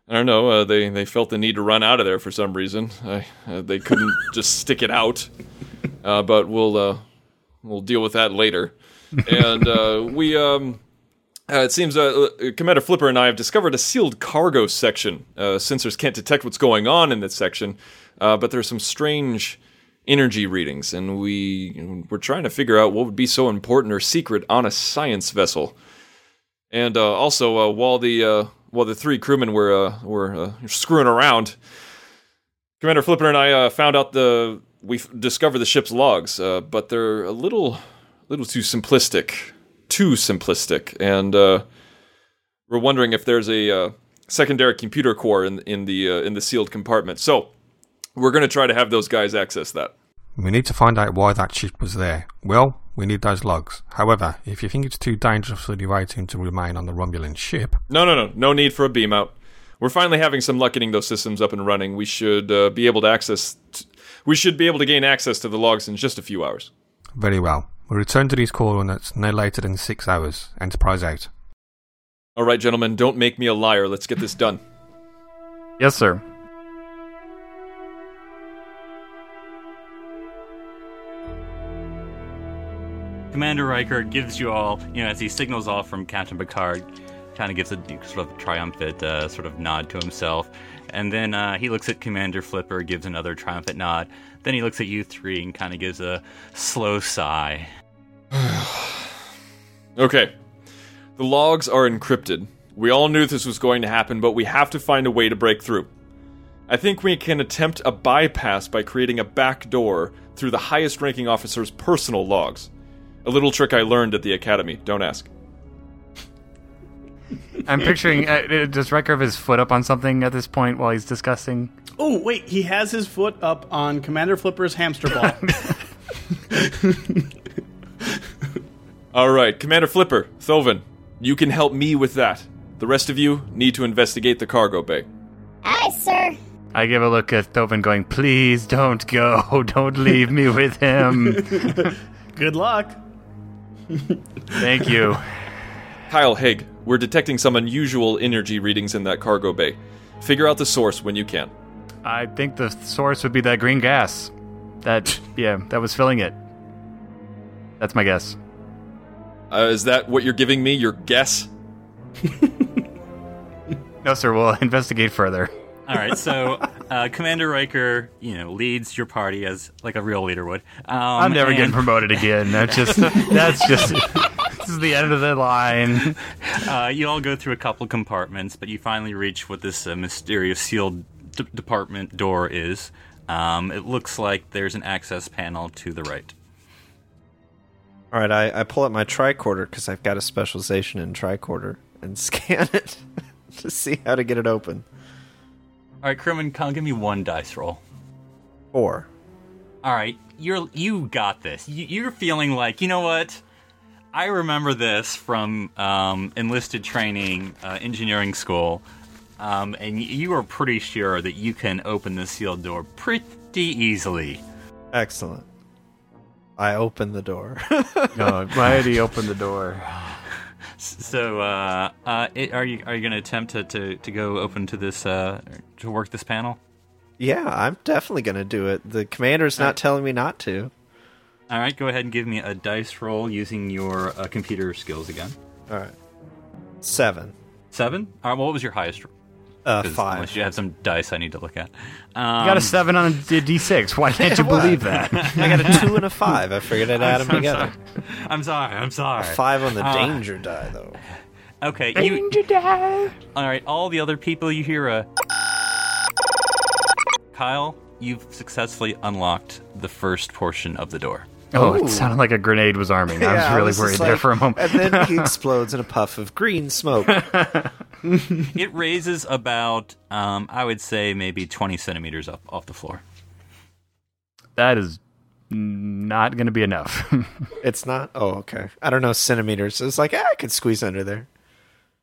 I don't know. Uh, they they felt the need to run out of there for some reason. I, uh, they couldn't just stick it out. Uh, but we'll uh, we'll deal with that later. and uh, we um, uh, it seems uh, uh, Commander Flipper and I have discovered a sealed cargo section. Uh, sensors can't detect what's going on in this section, uh, but there's some strange energy readings, and we we're trying to figure out what would be so important or secret on a science vessel. And uh, also, while the while the three crewmen were were screwing around, Commander Flipper and I found out the we discovered the ship's logs, but they're a little little too simplistic, too simplistic, and uh, we're wondering if there's a uh, secondary computer core in in the uh, in the sealed compartment. So we're going to try to have those guys access that. We need to find out why that ship was there. Well, we need those logs. However, if you think it's too dangerous for the team to remain on the Romulan ship, No, no, no, no need for a beam out. We're finally having some luck getting those systems up and running. We should uh, be able to access. T- we should be able to gain access to the logs in just a few hours. very well. We'll return to these coordinates no later than six hours. Enterprise out. All right, gentlemen, don't make me a liar. Let's get this done. Yes, sir. Commander Riker gives you all, you know, as he signals off from Captain Picard, kind of gives a sort of triumphant uh, sort of nod to himself. And then uh, he looks at Commander Flipper, gives another triumphant nod. Then he looks at you three and kind of gives a slow sigh. Okay. The logs are encrypted. We all knew this was going to happen, but we have to find a way to break through. I think we can attempt a bypass by creating a back door through the highest ranking officer's personal logs. A little trick I learned at the academy, don't ask. I'm picturing. Uh, does Riker have his foot up on something at this point while he's discussing? Oh wait, he has his foot up on Commander Flipper's hamster ball. All right, Commander Flipper, Thovin, you can help me with that. The rest of you need to investigate the cargo bay. Aye, sir. I give a look at Thovin, going, "Please don't go. Don't leave me with him." Good luck. Thank you. Kyle Haig, we're detecting some unusual energy readings in that cargo bay. Figure out the source when you can. I think the source would be that green gas. That yeah, that was filling it. That's my guess. Uh, is that what you're giving me? Your guess? No, sir. We'll investigate further. All right, so uh, Commander Riker, you know, leads your party as like a real leader would. Um, I'm never and- getting promoted again. That's just that's just this is the end of the line. Uh, you all go through a couple compartments, but you finally reach what this uh, mysterious sealed d- department door is. Um, it looks like there's an access panel to the right. All right, I, I pull up my tricorder because I've got a specialization in tricorder and scan it to see how to get it open. All right, Kerman, come give me one dice roll. Four. All right, you're you got this. You, you're feeling like you know what? I remember this from um, enlisted training, uh, engineering school, um, and you are pretty sure that you can open the sealed door pretty easily. Excellent. I open the door. God, why did he open the door? So, uh, uh, it, are you are you going to attempt to, to, to go open to this uh, to work this panel? yeah, I'm definitely going to do it. The commander's not telling me not to. All right, go ahead and give me a dice roll using your uh, computer skills again. All right. Seven. Seven. All right. What was your highest? Uh, 'Cause five. Unless you have some dice, I need to look at. Um, You got a seven on a d- d6. Why can't you What? believe that? I got a two and a five. I figured I'd add them I'm together. sorry. I'm sorry. I'm sorry. A five on the Uh, danger die, though. Okay. You, die. all right. All the other people, you hear a. Kyle, you've successfully unlocked the first portion of the door. Oh, Ooh. it sounded like a grenade was arming. I was Yeah, really just worried there for a moment. and then he explodes in a puff of green smoke. it raises about, um, I would say, maybe 20 centimeters up off the floor. that is not going to be enough. It's not. Oh, okay. I don't know centimeters. It's like ah, I could squeeze under there.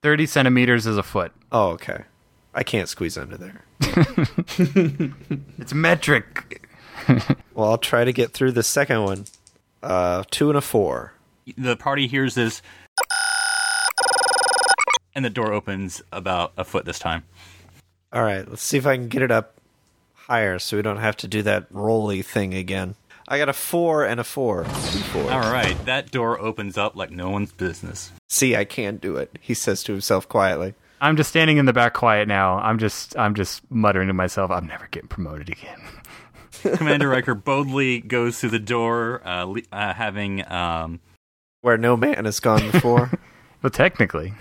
30 centimeters is a foot. Oh, okay. I can't squeeze under there. It's metric. Well, I'll try to get through the second one. Uh, two and a four. The party hears this, and the door opens about a foot this time. All right, let's see if I can get it up higher so we don't have to do that rolly thing again. I got a four and a four. Two fours. All right, that door opens up like no one's business. See, I can do it. He says to himself quietly. I'm just standing in the back quiet now. I'm just I'm just muttering to myself, I'm never getting promoted again. Commander Riker boldly goes through the door, uh, le- uh, having um, Where no man has gone before. Well, technically.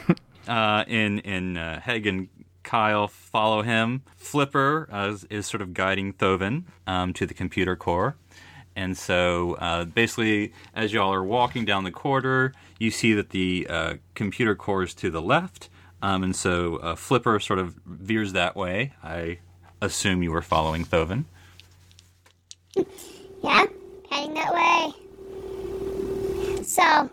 uh, in in uh, Hegg and Kyle follow him. Flipper uh, is, is sort of guiding Thovin um, to the computer core. And so, uh, basically, as y'all are walking down the corridor, you see that the uh, computer core is to the left. Um, and so, uh, Flipper sort of veers that way. I assume you were following Thovin. Yeah, heading that way. So, all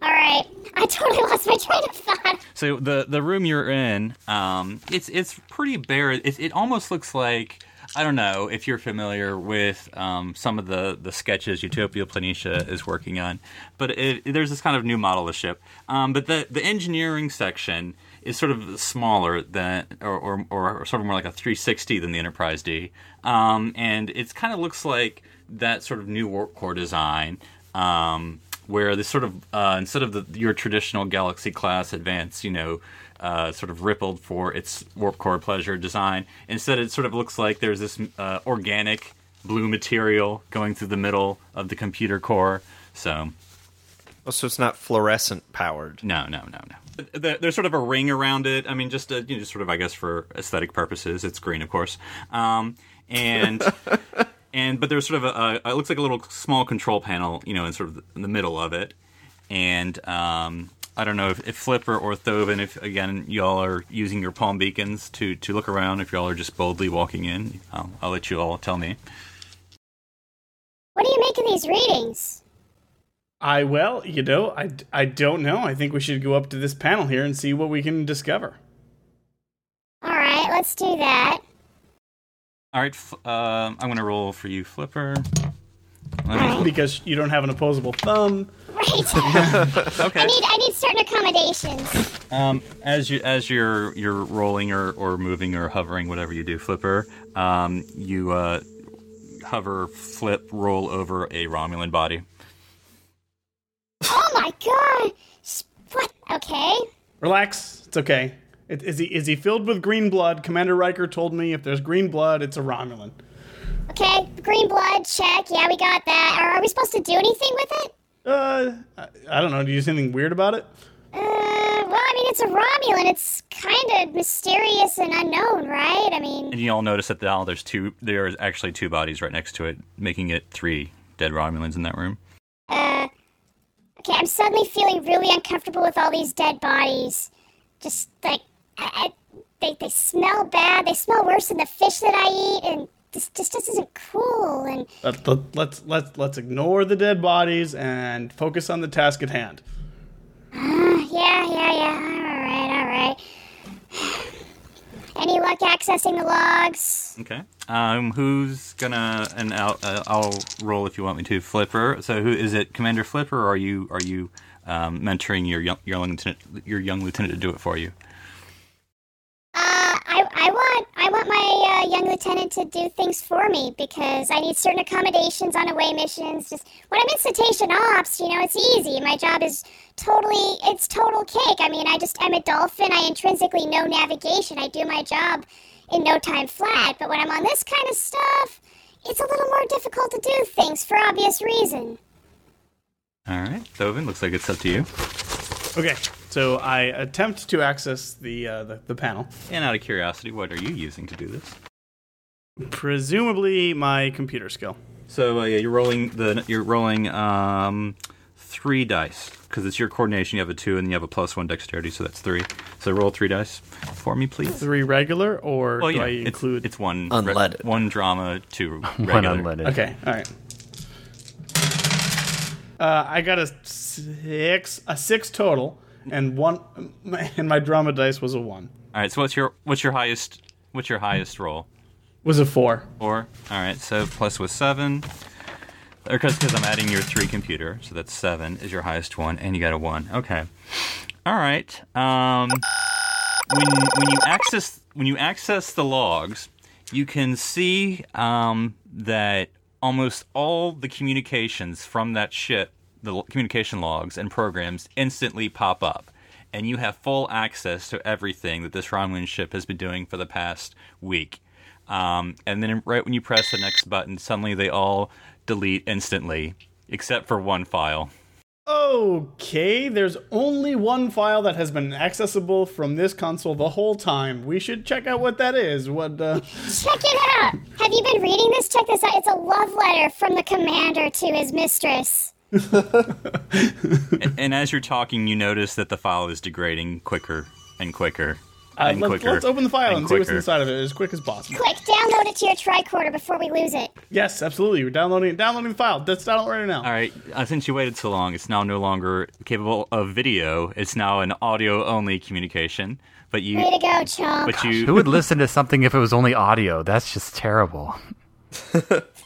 right. I totally lost my train of thought. So the the room you're in, um, it's it's pretty bare. It, it almost looks like I don't know if you're familiar with um, some of the the sketches Utopia Planitia is working on, but it, there's this kind of new model of ship. Um, but the the engineering section is sort of smaller than or, or, or sort of more like a 360 than the Enterprise D, um, and it kind of looks like that sort of new warp core design. Um, where this sort of uh, instead of the, your traditional Galaxy class advance, you know, uh, sort of rippled for its warp core pleasure design, instead it sort of looks like there's this uh, organic blue material going through the middle of the computer core. So Oh, so it's not fluorescent powered. no, no, no, no. There's sort of a ring around it. I mean, just a, you know, just sort of, I guess, for aesthetic purposes. It's green, of course. Um, and and but there's sort of a, a, it looks like a little small control panel, you know, in sort of in the middle of it. And um, I don't know if, if Flipper or Thovin, if again y'all are using your palm beacons to to look around, if y'all are just boldly walking in, I'll, I'll let you all tell me. What do you make of these readings? I well, you know, I, I don't know. I think we should go up to this panel here and see what we can discover. All right, let's do that. All right, uh, I'm going to roll for you, Flipper. because you don't have an opposable thumb. Right. okay. I need I need certain accommodations. Um, as you as you're you're rolling or, or moving or hovering, whatever you do, Flipper, um, you uh, hover, flip, roll over a Romulan body. Oh my god! What? Okay. Relax. It's okay. It, is he is he filled with green blood? Commander Riker told me if there's green blood, it's a Romulan. Okay. Green blood. Check. Yeah, we got that. Are, are we supposed to do anything with it? Uh, I, I don't know. Do you see anything weird about it? Uh, well, I mean, it's a Romulan. It's kind of mysterious and unknown, right? I mean, And you all notice that now there's two. There's actually two bodies right next to it, making it three dead Romulans in that room. uh, okay. I'm suddenly feeling really uncomfortable with all these dead bodies. Just like, I, I, they they smell bad. They smell worse than the fish that I eat, and this just just isn't cool. And Let, let, let's let's let's ignore the dead bodies and focus on the task at hand. uh, yeah, yeah, yeah. All right, all right. Any luck accessing the logs? Okay. Um, who's gonna? And I'll, uh, I'll roll if you want me to. Flipper. So who is it? Commander Flipper, or are you are you um, mentoring your young your young lieutenant your young lieutenant to do it for you? Uh, I, I want I want my uh, young lieutenant to do things for me because I need certain accommodations on away missions. Just when I'm in citation ops, you know, it's easy. My job is totally it's total cake. I mean, I just I'm a dolphin. I intrinsically know navigation. I do my job in no time flat. But when I'm on this kind of stuff, it's a little more difficult to do things for obvious reason. All right, Thovin. Looks like it's up to you. Okay, so I attempt to access the uh, the, the panel. And out of curiosity, what are you using to do this? Presumably my computer skill. So uh, yeah, you're rolling the you're rolling um, three dice because it's your coordination. You have a two, and you have a plus one dexterity, so that's three. So roll three dice for me, please. Three regular, or Well, do yeah, I it's, include it's one Unleaded. one drama, two regular. unleaded. Okay, all right. Uh, I got a six, a six total, and one, and my drama dice was a one. All right. So what's your what's your highest what's your highest roll? Was a four. Four. All right. So plus was seven. Because because I'm adding your three computer, so that's seven is your highest one, and you got a one. Okay. All right. Um, when when you access when you access the logs, you can see um, that almost all the communications from that ship, the communication logs and programs, instantly pop up, and you have full access to everything that this Romulan ship has been doing for the past week. Um, and then right when you press the next button, suddenly they all delete instantly, except for one file. Okay, there's only one file that has been accessible from this console the whole time. We should check out what that is. What? Uh... Check it out. Have you been reading this? Check this out. It's a love letter from the commander to his mistress. And, and as you're talking, you notice that the file is degrading quicker and quicker Uh, and let's, quicker. let's open the file and, see what's quicker. inside of it as quick as possible. Quick, download it to your tricorder before we lose it. Yes, absolutely. We're downloading downloading the file. Let's download it right now. All right, uh, since you waited so long, it's now no longer capable of video. It's now an audio-only communication. But you, Way to go, chump. but you, Who would listen to something if it was only audio? That's just terrible.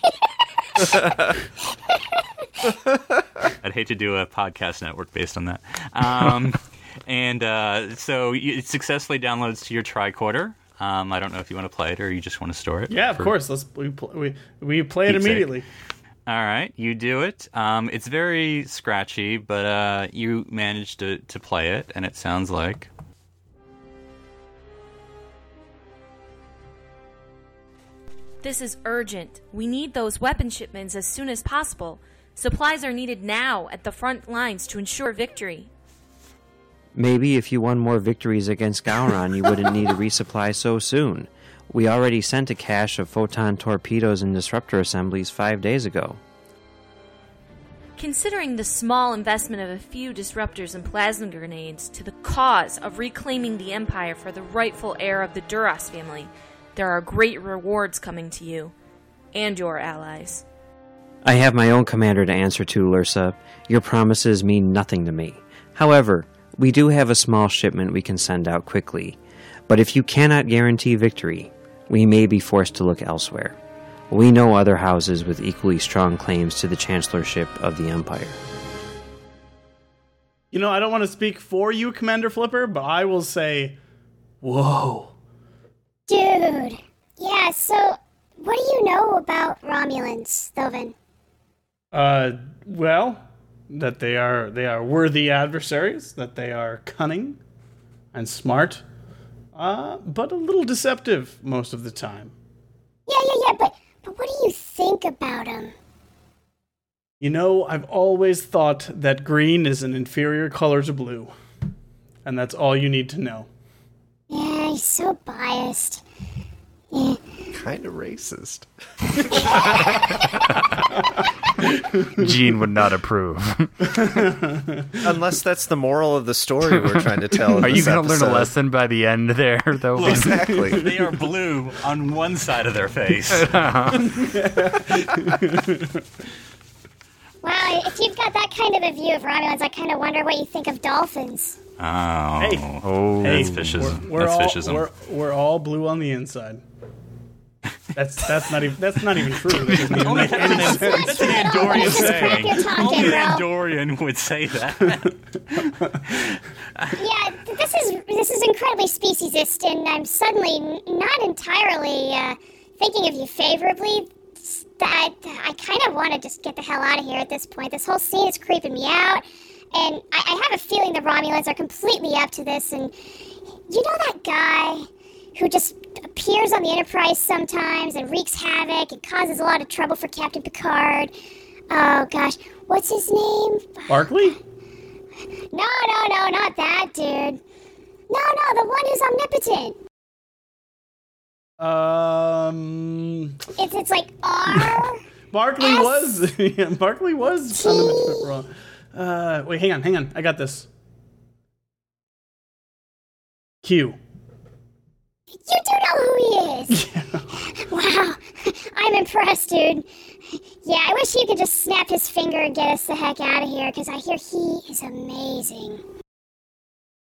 I'd hate to do a podcast network based on that. Um, and uh, so it successfully downloads to your tricorder. Um, I don't know if you want to play it or you just want to store it. Yeah, of course. Let's we pl- we, we play it immediately. All right, you do it. Um, it's very scratchy, but uh, you managed to, to play it, and it sounds like. This is urgent. We need those weapon shipments as soon as possible. Supplies are needed now at the front lines to ensure victory. Maybe if you won more victories against Gowron, you wouldn't need to resupply so soon. We already sent a cache of photon torpedoes and disruptor assemblies five days ago. Considering the small investment of a few disruptors and plasma grenades to the cause of reclaiming the Empire for the rightful heir of the Duras family, there are great rewards coming to you and your allies. I have my own commander to answer to, Lursa. Your promises mean nothing to me. However, we do have a small shipment we can send out quickly. But if you cannot guarantee victory, we may be forced to look elsewhere. We know other houses with equally strong claims to the Chancellorship of the Empire. You know, I don't want to speak for you, Commander Flipper, but I will say, whoa. Dude. Yeah, so what do you know about Romulans, Thovin? Uh, well, that they are they are worthy adversaries, that they are cunning and smart, uh, but a little deceptive most of the time. Yeah, yeah, yeah, but but what do you think about them? You know, I've always thought that green is an inferior color to blue, and that's all you need to know. Yeah, he's so biased. Yeah. Kind of racist. Gene would not approve. Unless that's the moral of the story we're trying to tell. Are you going to learn a lesson by the end there, though? Exactly. they are blue on one side of their face. Wow, if you've got that kind of a view of Romulans, I kind of wonder what you think of dolphins. Oh, Hey. oh, Hey, that's fishism. We're, we're that's all, fishism. We're, we're all blue on the inside. That's that's not even that's not even true. That doesn't even make any sense. That's an Andorian This is saying. Only an bro. Andorian would say that. Yeah, this is this is incredibly speciesist, and I'm suddenly not entirely uh, thinking of you favorably. S- That I kind of want to just get the hell out of here at this point. This whole scene is creeping me out, and I, I have a feeling the Romulans are completely up to this. And you know that guy who just appears on the Enterprise sometimes and wreaks havoc and causes a lot of trouble for Captain Picard. Oh gosh, what's his name? Barkley? No, no, no, not that dude. No, no, the one who's omnipotent. Um, It's it's like R. Barkley was yeah, Barkley was fundamental wrong. Uh, wait, hang on, hang on. I got this. Q. You do know who he is. wow, I'm impressed, dude. Yeah, I wish you could just snap his finger and get us the heck out of here, because I hear he is amazing.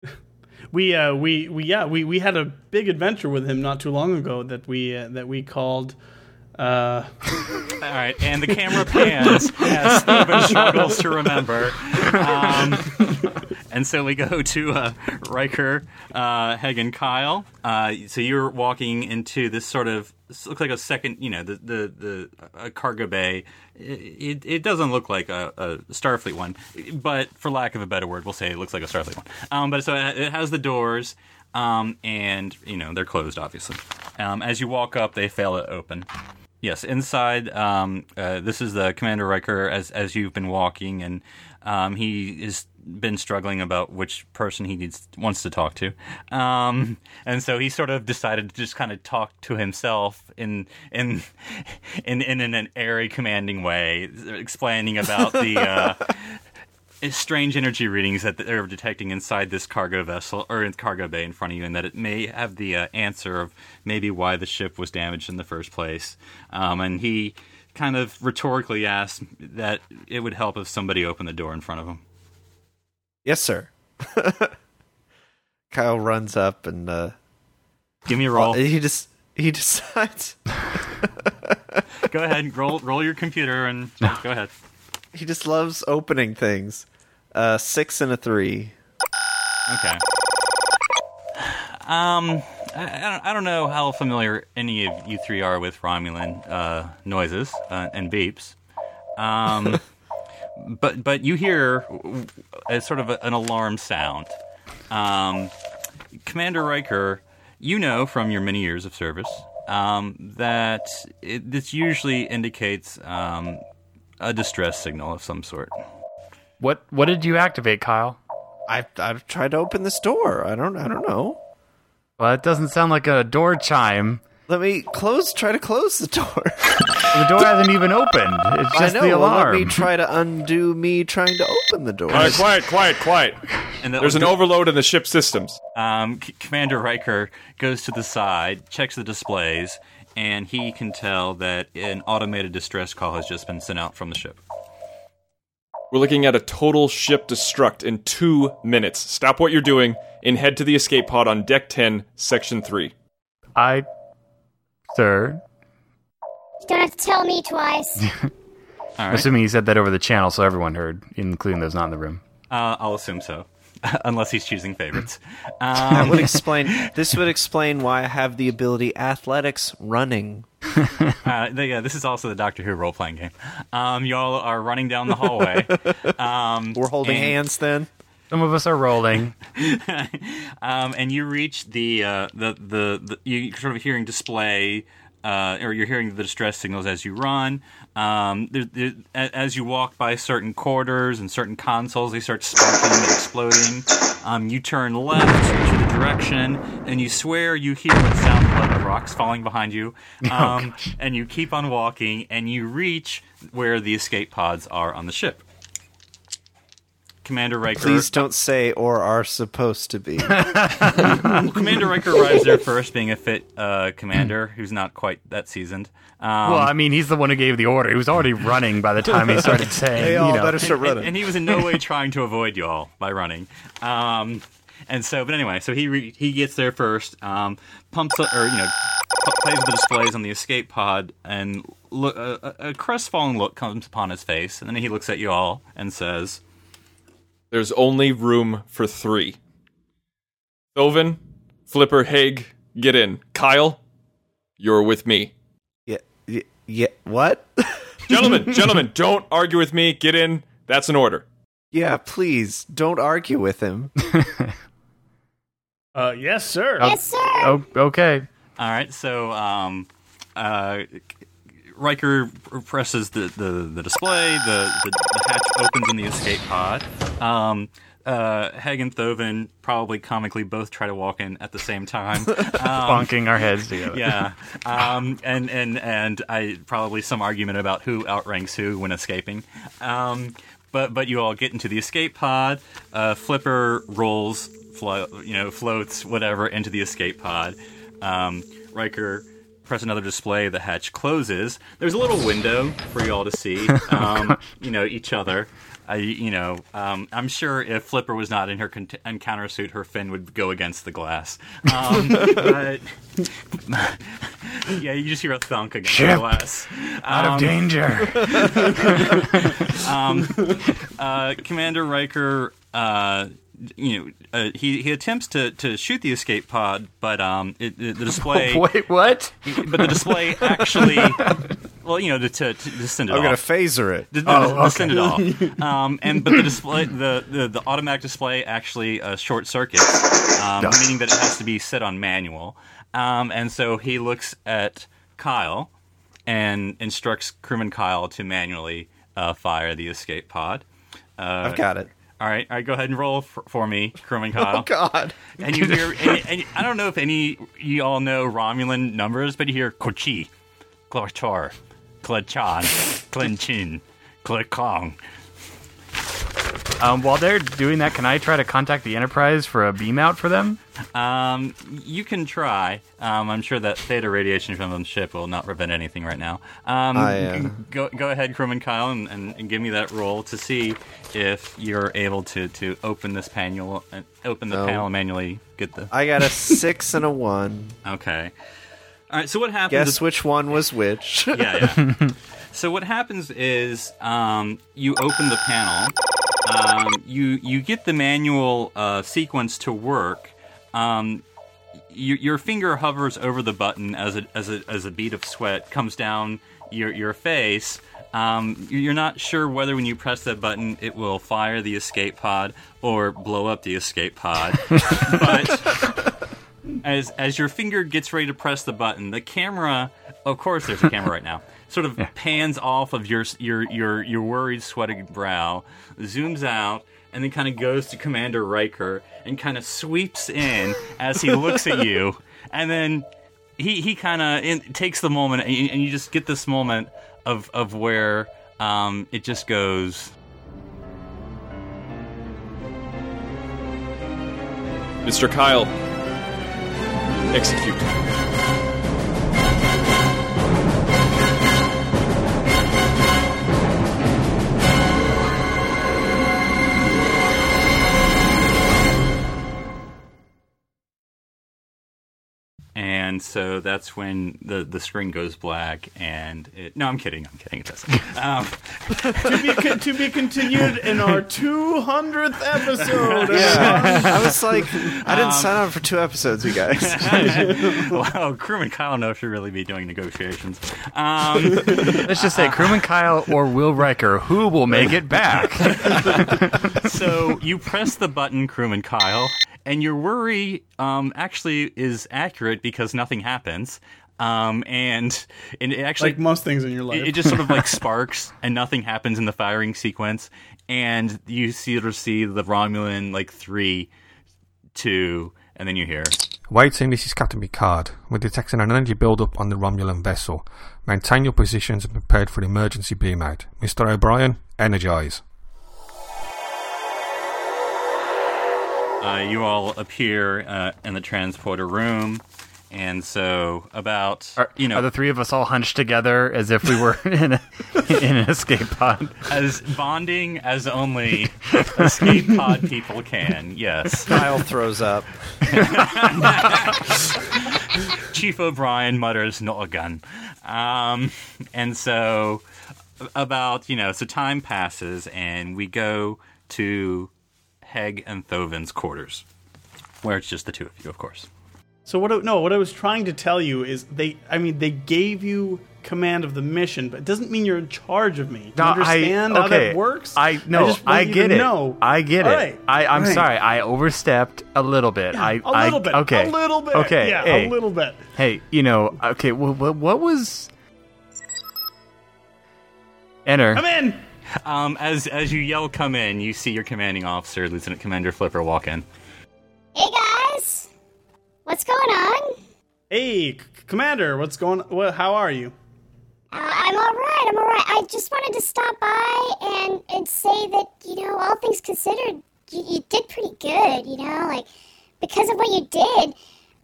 We uh we we yeah we we had a big adventure with him not too long ago that we uh, that we called. Uh, All right, and the camera pans as Steven struggles to remember. Um, and so we go to uh, Riker, uh, Hagen, Kyle. Uh, so you're walking into this sort of looks like a second, you know, the the the a cargo bay. It, it doesn't look like a, a Starfleet one, but for lack of a better word, we'll say it looks like a Starfleet one. Um, but so it has the doors. Um, and you know they're closed, obviously. Um, as you walk up, they fail to open. Yes, inside. Um, uh, this is the Commander Riker as as you've been walking, and um, he has been struggling about which person he needs wants to talk to, um, and so he sort of decided to just kind of talk to himself in in in in, an airy, commanding way, explaining about the. Uh, strange energy readings that they're detecting inside this cargo vessel or in cargo bay in front of you, and that it may have the uh, answer of maybe why the ship was damaged in the first place. Um, and he kind of rhetorically asked that it would help if somebody opened the door in front of him. Yes, sir. Kyle runs up and uh, give me a roll. He just he decides. go ahead, roll roll your computer and go ahead. He just loves opening things. Uh, six and a three. Okay. Um, I, I, don't, I don't know how familiar any of you three are with Romulan uh, noises uh, and beeps. Um, but but you hear a sort of a, an alarm sound. Um, Commander Riker, you know from your many years of service um, that it, this usually indicates um, a distress signal of some sort. What what did you activate, Kyle? I I tried to open this door. I don't I don't know. Well, it doesn't sound like a door chime. Let me close. Try to close the door. The door hasn't even opened. It's just I know. the well, alarm. let me try to undo me trying to open the door. Quiet, quiet, quiet, quiet. And that There's an would- overload in the ship systems. Um, C- Commander Riker goes to the side, checks the displays, and he can tell that an automated distress call has just been sent out from the ship. We're looking at a total ship destruct in two minutes. Stop what you're doing and head to the escape pod on deck 10, section 3. I, sir, You don't have to tell me twice. All right. assuming he said that over the channel so everyone heard, including those not in the room. Uh, I'll assume so, unless he's choosing favorites. that Um, would explain. This would explain why I have the ability athletics running. uh, yeah, this is also the Doctor Who role playing game. Um, y'all are running down the hallway. Um, We're holding and- hands then. Some of us are rolling. um, and you reach the, uh, the, the the you sort of hearing display, uh, or you're hearing the distress signals as you run. Um, there, there, as you walk by certain quarters and certain consoles, they start sparking and exploding. Um, you turn left to the direction, and you swear you hear what sounds like rocks falling behind you. Um, and you keep on walking, and you reach where the escape pods are on the ship. Commander Riker. Please don't say or are supposed to be. well, Commander Riker arrives there first, being a fit uh, commander who's not quite that seasoned. Um, well, I mean, he's the one who gave the order. He was already running by the time he started saying, you know. and, and- and he was in no way trying to avoid y'all by running. Um, and so, but anyway, so he re- he gets there first, um, pumps up, or you know, pu- plays with the displays on the escape pod, and look, a, a a crestfallen look comes upon his face, and then he looks at you all and says, There's only room for three. Thovin, Flipper, Hegg, get in. Kyle, you're with me. Yeah, yeah, yeah. What? gentlemen, gentlemen, don't argue with me. Get in. That's an order. Yeah, please don't argue with him. Uh, yes, sir. Yes, sir. Oh, okay. All right, so um, uh, Riker presses the, the, the display, the, the, the hatch opens in the escape pod. Um, uh, Hegg and Thovin probably comically both try to walk in at the same time, um, Bonking our heads together. Yeah, um, and and and I probably some argument about who outranks who when escaping. Um, but but you all get into the escape pod. Uh, Flipper rolls, flo- you know, floats whatever into the escape pod. Um, Riker press another display. The hatch closes. There's a little window for you all to see. Um, you know each other. I, you know, um, I'm sure if Flipper was not in her con- encounter suit, her fin would go against the glass. Um, but yeah, you just hear a thunk against Ship the glass. out of danger. um, uh, Commander Riker, uh, you know, uh, he he attempts to, to shoot the escape pod, but um, it, the the display. Wait, what? But the display actually, well, you know, to, to, to to send it I'm off. gonna phaser it. To, to- Oh, to okay. send it off. Um, and but the display, the, the, the automatic display actually uh, short circuits, um, meaning that it has to be set on manual. Um, and so he looks at Kyle and instructs crewman Kyle to manually uh, fire the escape pod. Uh, I've got it. All right, all right. Go ahead and roll for, for me, crewman Kyle. Oh God! And you hear, and, and I don't know if any you all know Romulan numbers, but you hear Kochi, Klachar, Klachan, Klinchin, Klakong. Um, while they're doing that, can I try to contact the Enterprise for a beam out for them? Um, you can try. Um, I'm sure that theta radiation from the ship will not prevent anything right now. Um, I, uh, go go ahead, crewman Kyle, and, and, and give me that roll to see if you're able to, to open this panel, uh, open the No. panel and manually get the. I got a six and a one. Okay. All right. So what happens? Guess is- which one was which? yeah, yeah. so what happens is um, you open the panel, um, you you get the manual uh, sequence to work. Um, you, your finger hovers over the button as a, as a as a bead of sweat comes down your your face. Um, you're not sure whether when you press that button it will fire the escape pod or blow up the escape pod, but as as your finger gets ready to press the button, the camera, of course, there's a camera right now, sort of pans off of your your your your worried, sweaty brow, zooms out, and then kind of goes to Commander Riker and kind of sweeps in as he looks at you, and then he he kind of takes the moment, and you, and you just get this moment of of where um, it just goes. Mr. Kyle, execute. And so that's when the, the screen goes black, and it, no, I'm kidding, I'm kidding. It doesn't. Um, to, be con- to be continued in our 200th episode. Yeah, I was like, I didn't Um, sign up for two episodes, you guys. wow, crewman Kyle knows should really be doing negotiations. Um, Let's just say crewman Kyle or Will Riker, who will make it back? so you press the button, crewman Kyle, and your worry um, actually is accurate because nothing happens. Um, and, and it actually Like most things in your life. it, it just sort of like sparks and nothing happens in the firing sequence and you see to see the romulan like three two and then you hear Waiting, this is Captain Picard. We're detecting an energy build-up on the Romulan vessel. Maintain your positions and prepared for an emergency beam out. Mr. O'Brien, energize. Uh, you all appear uh, in the transporter room and so about you know Are the three of us all hunched together as if we were in, a, in an escape pod? as bonding as only escape pod people can yes Kyle throws up. Chief O'Brien mutters, "Not again." Um, and so, about you know, so time passes, and we go to Hegg and Thovin's quarters, where it's just the two of you, of course. So what? I- No, what I was trying to tell you is they. I mean, they gave you command of the mission, but it doesn't mean you're in charge of me. Do you No, I- understand how okay, that works? I no, just I, you get to it. know. I get All it. right. I, I'm Right. sorry. I overstepped a little bit. I a I- little bit. Okay, A little bit. Okay, Yeah, hey, a little bit. Hey, you know, okay. What, what, what was? Enter. I'm in. Um, as as you yell, "Come in!" You see your commanding officer, Lieutenant Commander Flipper, walk in. Hey guys, what's going on? Hey, C- Commander, what's going? What? How are you? Uh, I'm all right. I'm all right. I just wanted to stop by and and say that you know, all things considered, you, you did pretty good. You know, like because of what you did,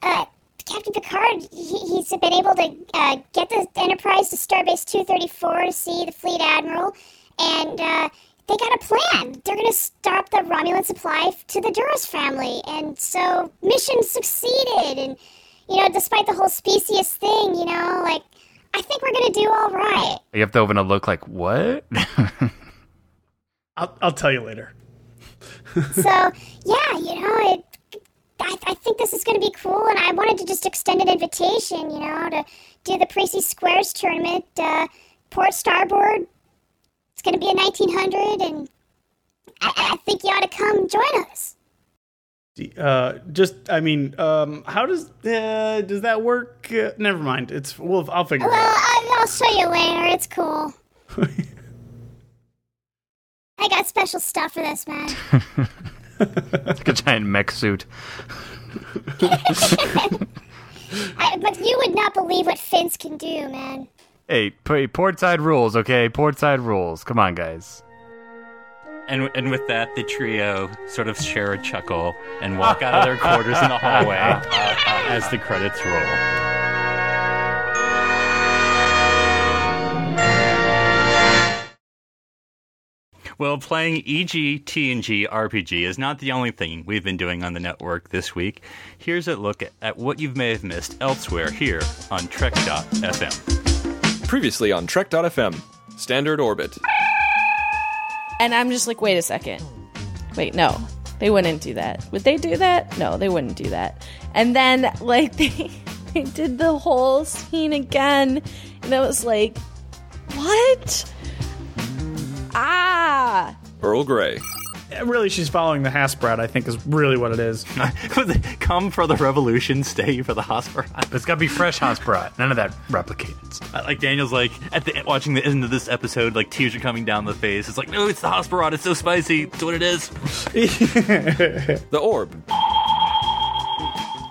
uh, Captain Picard, he, he's been able to uh, get the Enterprise to Starbase 234 to see the fleet admiral, and uh, they got a plan. They're going to stop the Romulan supply to the Duras family, and so mission succeeded. And you know, despite the whole species thing, you know, like I think we're going to do all right. You have to open a look like what? I'll I'll tell you later. so yeah, you know, it, I, I think this is going to be cool, and I wanted to just extend an invitation, you know, to do the Parrises Squares tournament, uh, Port Starboard. It's going to be a 1900, and I, I think you ought to come join us. Uh, just, I mean, um, how does uh, does that work? Uh, never mind. It's well, I'll figure Well, it out. I, I'll show you later. It's cool. I got special stuff for this, man. like a giant mech suit. I, but you would not believe what Finns can do, man. Hey, portside rules, okay? Portside rules. Come on, guys. And and with that, the trio sort of share a chuckle and walk out of their quarters in the hallway uh, as the credits roll. Well, playing EG, TNG, RPG is not the only thing we've been doing on the network this week. Here's a look at, at what you may have missed elsewhere here on Trek.fm. Previously on Trek.fm, Standard Orbit. And I'm just like, wait a second. Wait, no. They wouldn't do that. Would they do that? No, they wouldn't do that. And then, like, they, they did the whole scene again. And I was like, what? Ah! Earl Grey. Really, she's following the hasperat. I think is really what it is. Come for the revolution, stay for the hasperat. It's got to be fresh hasperat. None of that replicated. Uh, Like Daniel's like at the watching the end of this episode, like tears are coming down the face. It's like, no, it's the hasperat. It's so spicy. It's what it is. the orb.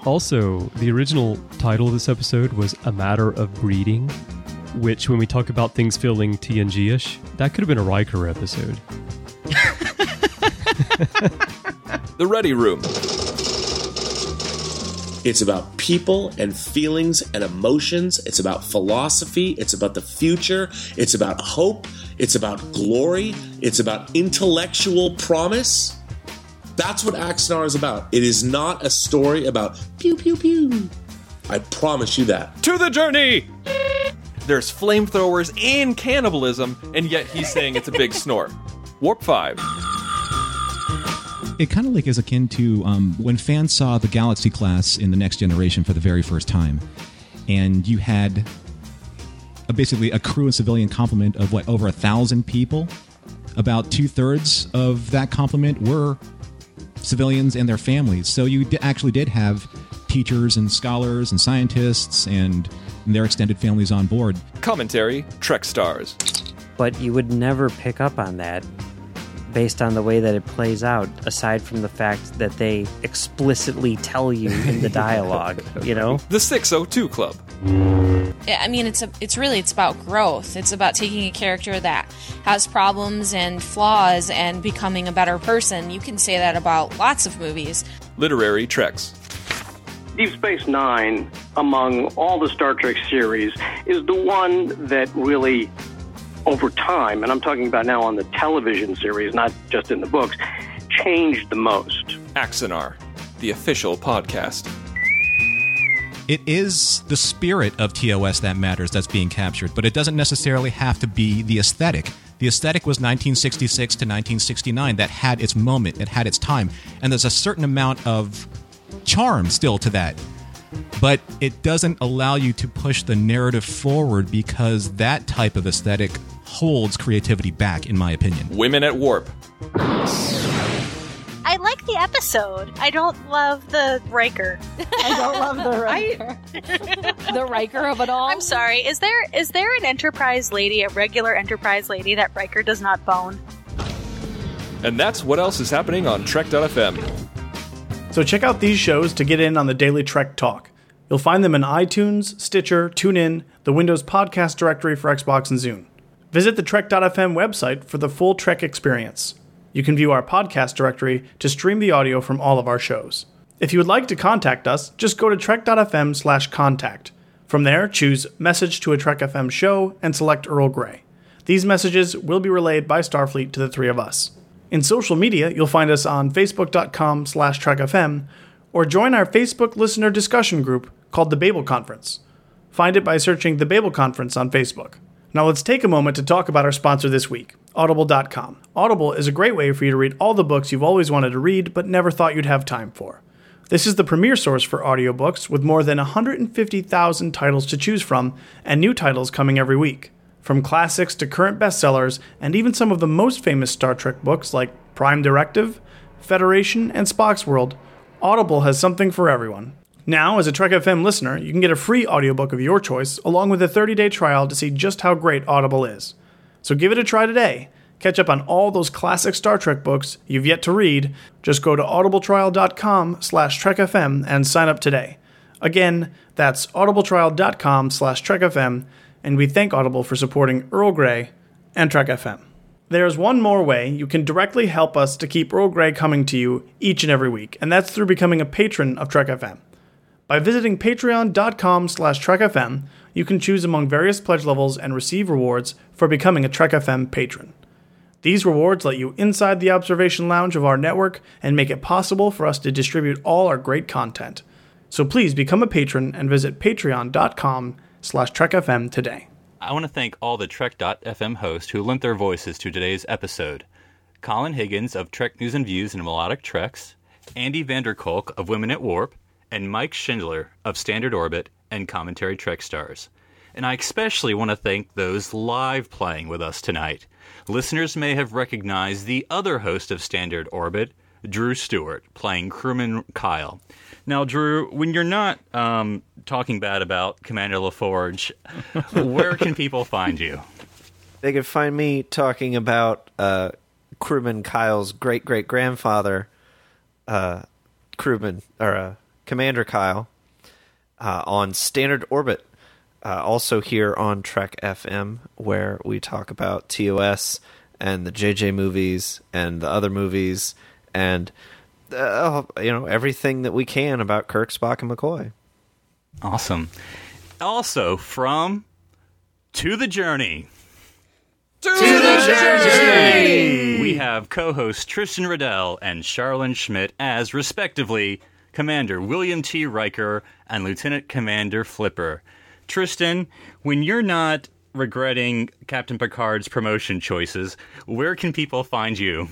Also, the original title of this episode was A Matter of Breeding, which, when we talk about things feeling TNG ish, that could have been a Riker episode. The Ready Room. It's about people and feelings and emotions. It's about philosophy. It's about the future. It's about hope. It's about glory. It's about intellectual promise. That's what Axanar is about. It is not a story about pew pew pew. I promise you that. To the journey! There's flamethrowers and cannibalism, and yet he's saying it's a big snore. Warp 5. It kind of like is akin to um, when fans saw the Galaxy class in the Next Generation for the very first time, and you had a, basically a crew and civilian complement of what over a thousand people. About two thirds of that complement were civilians and their families. So you di- actually did have teachers and scholars and scientists and their extended families on board. Commentary Trek Stars. But you would never pick up on that based on the way that it plays out, aside from the fact that they explicitly tell you in the dialogue, you know? The 602 Club. Yeah, I mean, it's a, it's really it's about growth. It's about taking a character that has problems and flaws and becoming a better person. You can say that about lots of movies. Literary Treks. Deep Space Nine, among all the Star Trek series, is the one that really, over time, and I'm talking about now on the television series, not just in the books, changed the most. Axanar, the official podcast. It is the spirit of TOS that matters that's being captured, but it doesn't necessarily have to be the aesthetic. The aesthetic was 1966 to 1969 that had its moment, it had its time, and there's a certain amount of charm still to that. But it doesn't allow you to push the narrative forward because that type of aesthetic holds creativity back, in my opinion. Women at Warp. I like the episode. I don't love the Riker. I don't love the Riker. the Riker of it all. I'm sorry. Is there is there an Enterprise lady, a regular Enterprise lady that Riker does not bone? And that's what else is happening on Trek.fm. So check out these shows to get in on the daily Trek talk. You'll find them in iTunes, Stitcher, TuneIn, the Windows Podcast Directory for Xbox and Zune. Visit the Trek.fm website for the full Trek experience. You can view our podcast directory to stream the audio from all of our shows. If you would like to contact us, just go to trek.fm slash contact. From there, choose Message to a Trek FM show and select Earl Grey. These messages will be relayed by Starfleet to the three of us. In social media, you'll find us on facebook.com slash trekfm or join our Facebook listener discussion group called the Babel Conference. Find it by searching the Babel Conference on Facebook. Now let's take a moment to talk about our sponsor this week, Audible.com. Audible is a great way for you to read all the books you've always wanted to read but never thought you'd have time for. This is the premier source for audiobooks with more than 150,000 titles to choose from and new titles coming every week. From classics to current bestsellers and even some of the most famous Star Trek books like Prime Directive, Federation, and Spock's World, Audible has something for everyone. Now, as a Trek FM listener, you can get a free audiobook of your choice along with a 30-day trial to see just how great Audible is. So give it a try today. Catch up on all those classic Star Trek books you've yet to read. Just go to audibletrial.com slash trekfm and sign up today. Again, that's audibletrial.com slash trekfm, and we thank Audible for supporting Earl Grey and Trek FM. There's one more way you can directly help us to keep Earl Grey coming to you each and every week, and that's through becoming a patron of Trek FM. By visiting patreon.com slash trekfm, you can choose among various pledge levels and receive rewards for becoming a Trek FM patron. These rewards let you inside the observation lounge of our network and make it possible for us to distribute all our great content. So please become a patron and visit patreon.com slash trekfm today. I want to thank all the Trek.fm hosts who lent their voices to today's episode. Colin Higgins of Trek News and Views and Melodic Treks, Andi Vanderkolk of Women at Warp, and Mike Schindler of Standard Orbit and Commentary Trek Stars. and I especially want to thank those live playing with us tonight. Listeners may have recognized the other host of Standard Orbit, Drew Stewart, playing crewman Kyle. Now, Drew, when you're not um, talking bad about Commander LaForge, where can people find you? They can find me talking about uh, crewman Kyle's great great grandfather, uh, crewman or uh, Commander Kyle, uh, on Standard Orbit. Uh, also here on Trek FM, where we talk about TOS and the JJ movies and the other movies and uh, you know everything that we can about Kirk, Spock, and McCoy. Awesome. Also from To the Journey. To, the Journey! We have co-hosts Tristan Riddell and Charlynn Schmiedt as, respectively, Commander William T. Riker and Lieutenant Commander Flipper. Tristan, when you're not regretting Captain Picard's promotion choices, where can people find you?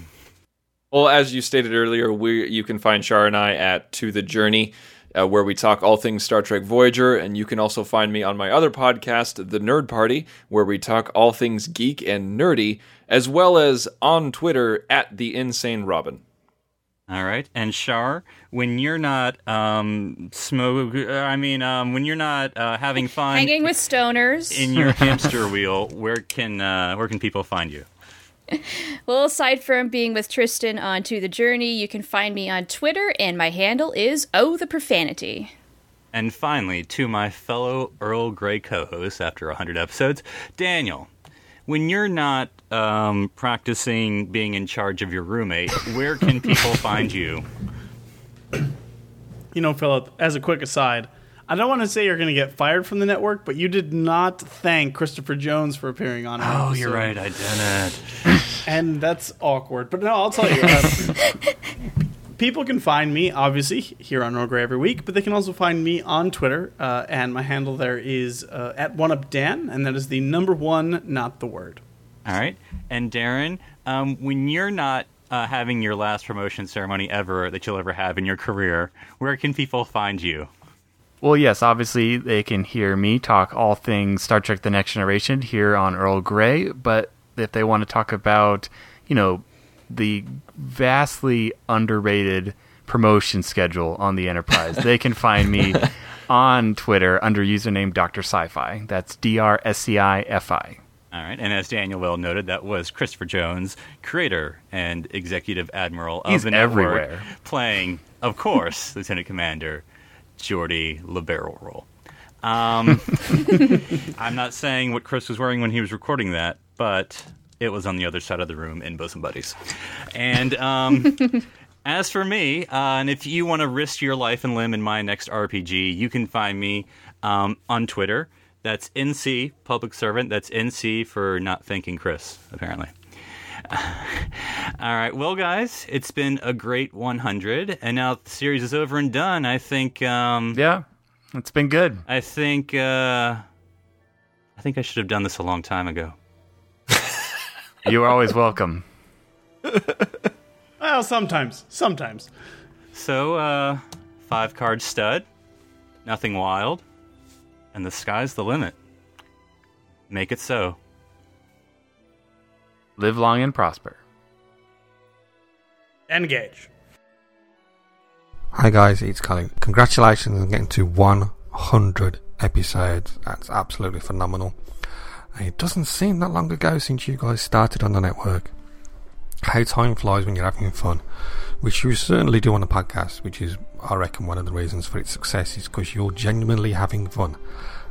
Well, as you stated earlier, we you can find Char and I at To the Journey, uh, where we talk all things Star Trek Voyager, and you can also find me on my other podcast, The Nerd Party, where we talk all things geek and nerdy, as well as on Twitter at The Insane Robin. All right, and Shar, when you're not um smoke, I mean, um, when you're not uh, having fun, Hanging with stoners. in your hamster wheel, where can uh, where can people find you? Well, aside from being with Tristan on To the Journey, you can find me on Twitter, and my handle is Oh the Profanity. And finally, to my fellow Earl Grey co-hosts after 100 episodes, Daniel. When you're not um, practicing being in charge of your roommate, where can people find you? You know, Phillip, as a quick aside, I don't want to say you're going to get fired from the network, but you did not thank Christopher Jones for appearing on. our Oh, you're right, I didn't. and that's awkward. But no, I'll tell you. Uh, people can find me obviously here on Earl Grey every week, but they can also find me on Twitter, uh, and my handle there is uh, at one up Dan, and that is the number one, not the word. All right. And Darren, um, when you're not uh, having your last promotion ceremony ever that you'll ever have in your career, where can people find you? Well, yes, obviously they can hear me talk all things Star Trek The Next Generation here on Earl Grey, but if they want to talk about, you know, the vastly underrated promotion schedule on the Enterprise, they can find me on Twitter under username Dr. Sci-Fi. That's D R S C I F I. All right. And as Daniel well noted, that was Christopher Jones, creator and executive admiral of He's the network, everywhere. playing, of course, Lieutenant Commander Geordi LeBarrel Roll. Um, I'm not saying what Chris was wearing when he was recording that, but it was on the other side of the room in Bosom Buddies. And um, as for me, uh, and if you want to risk your life and limb in my next RPG, you can find me um, on Twitter. That's NC Public Servant. That's NC for not thanking Chris, apparently. All right, well, guys, it's been a great 100, and now the series is over and done. I think. Um, yeah, it's been good. I think. Uh, I think I should have done this a long time ago. You are always welcome. Well, sometimes, sometimes. So, uh, five card stud, nothing wild, and the sky's the limit. Make it so. Live long and prosper. Engage. Hi guys, it's Colin. Congratulations on getting to 100 episodes. That's absolutely phenomenal. It doesn't seem that long ago since you guys started on the network. How time flies when you're having fun, which you certainly do on the podcast, which is, I reckon, one of the reasons for its success is because you're genuinely having fun,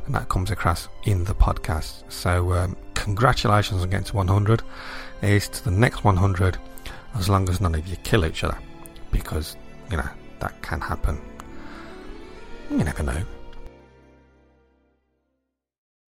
and that comes across in the podcast. So, um, congratulations on getting to 100. Here's to the next 100, as long as none of you kill each other, because, you know, that can happen. You never know.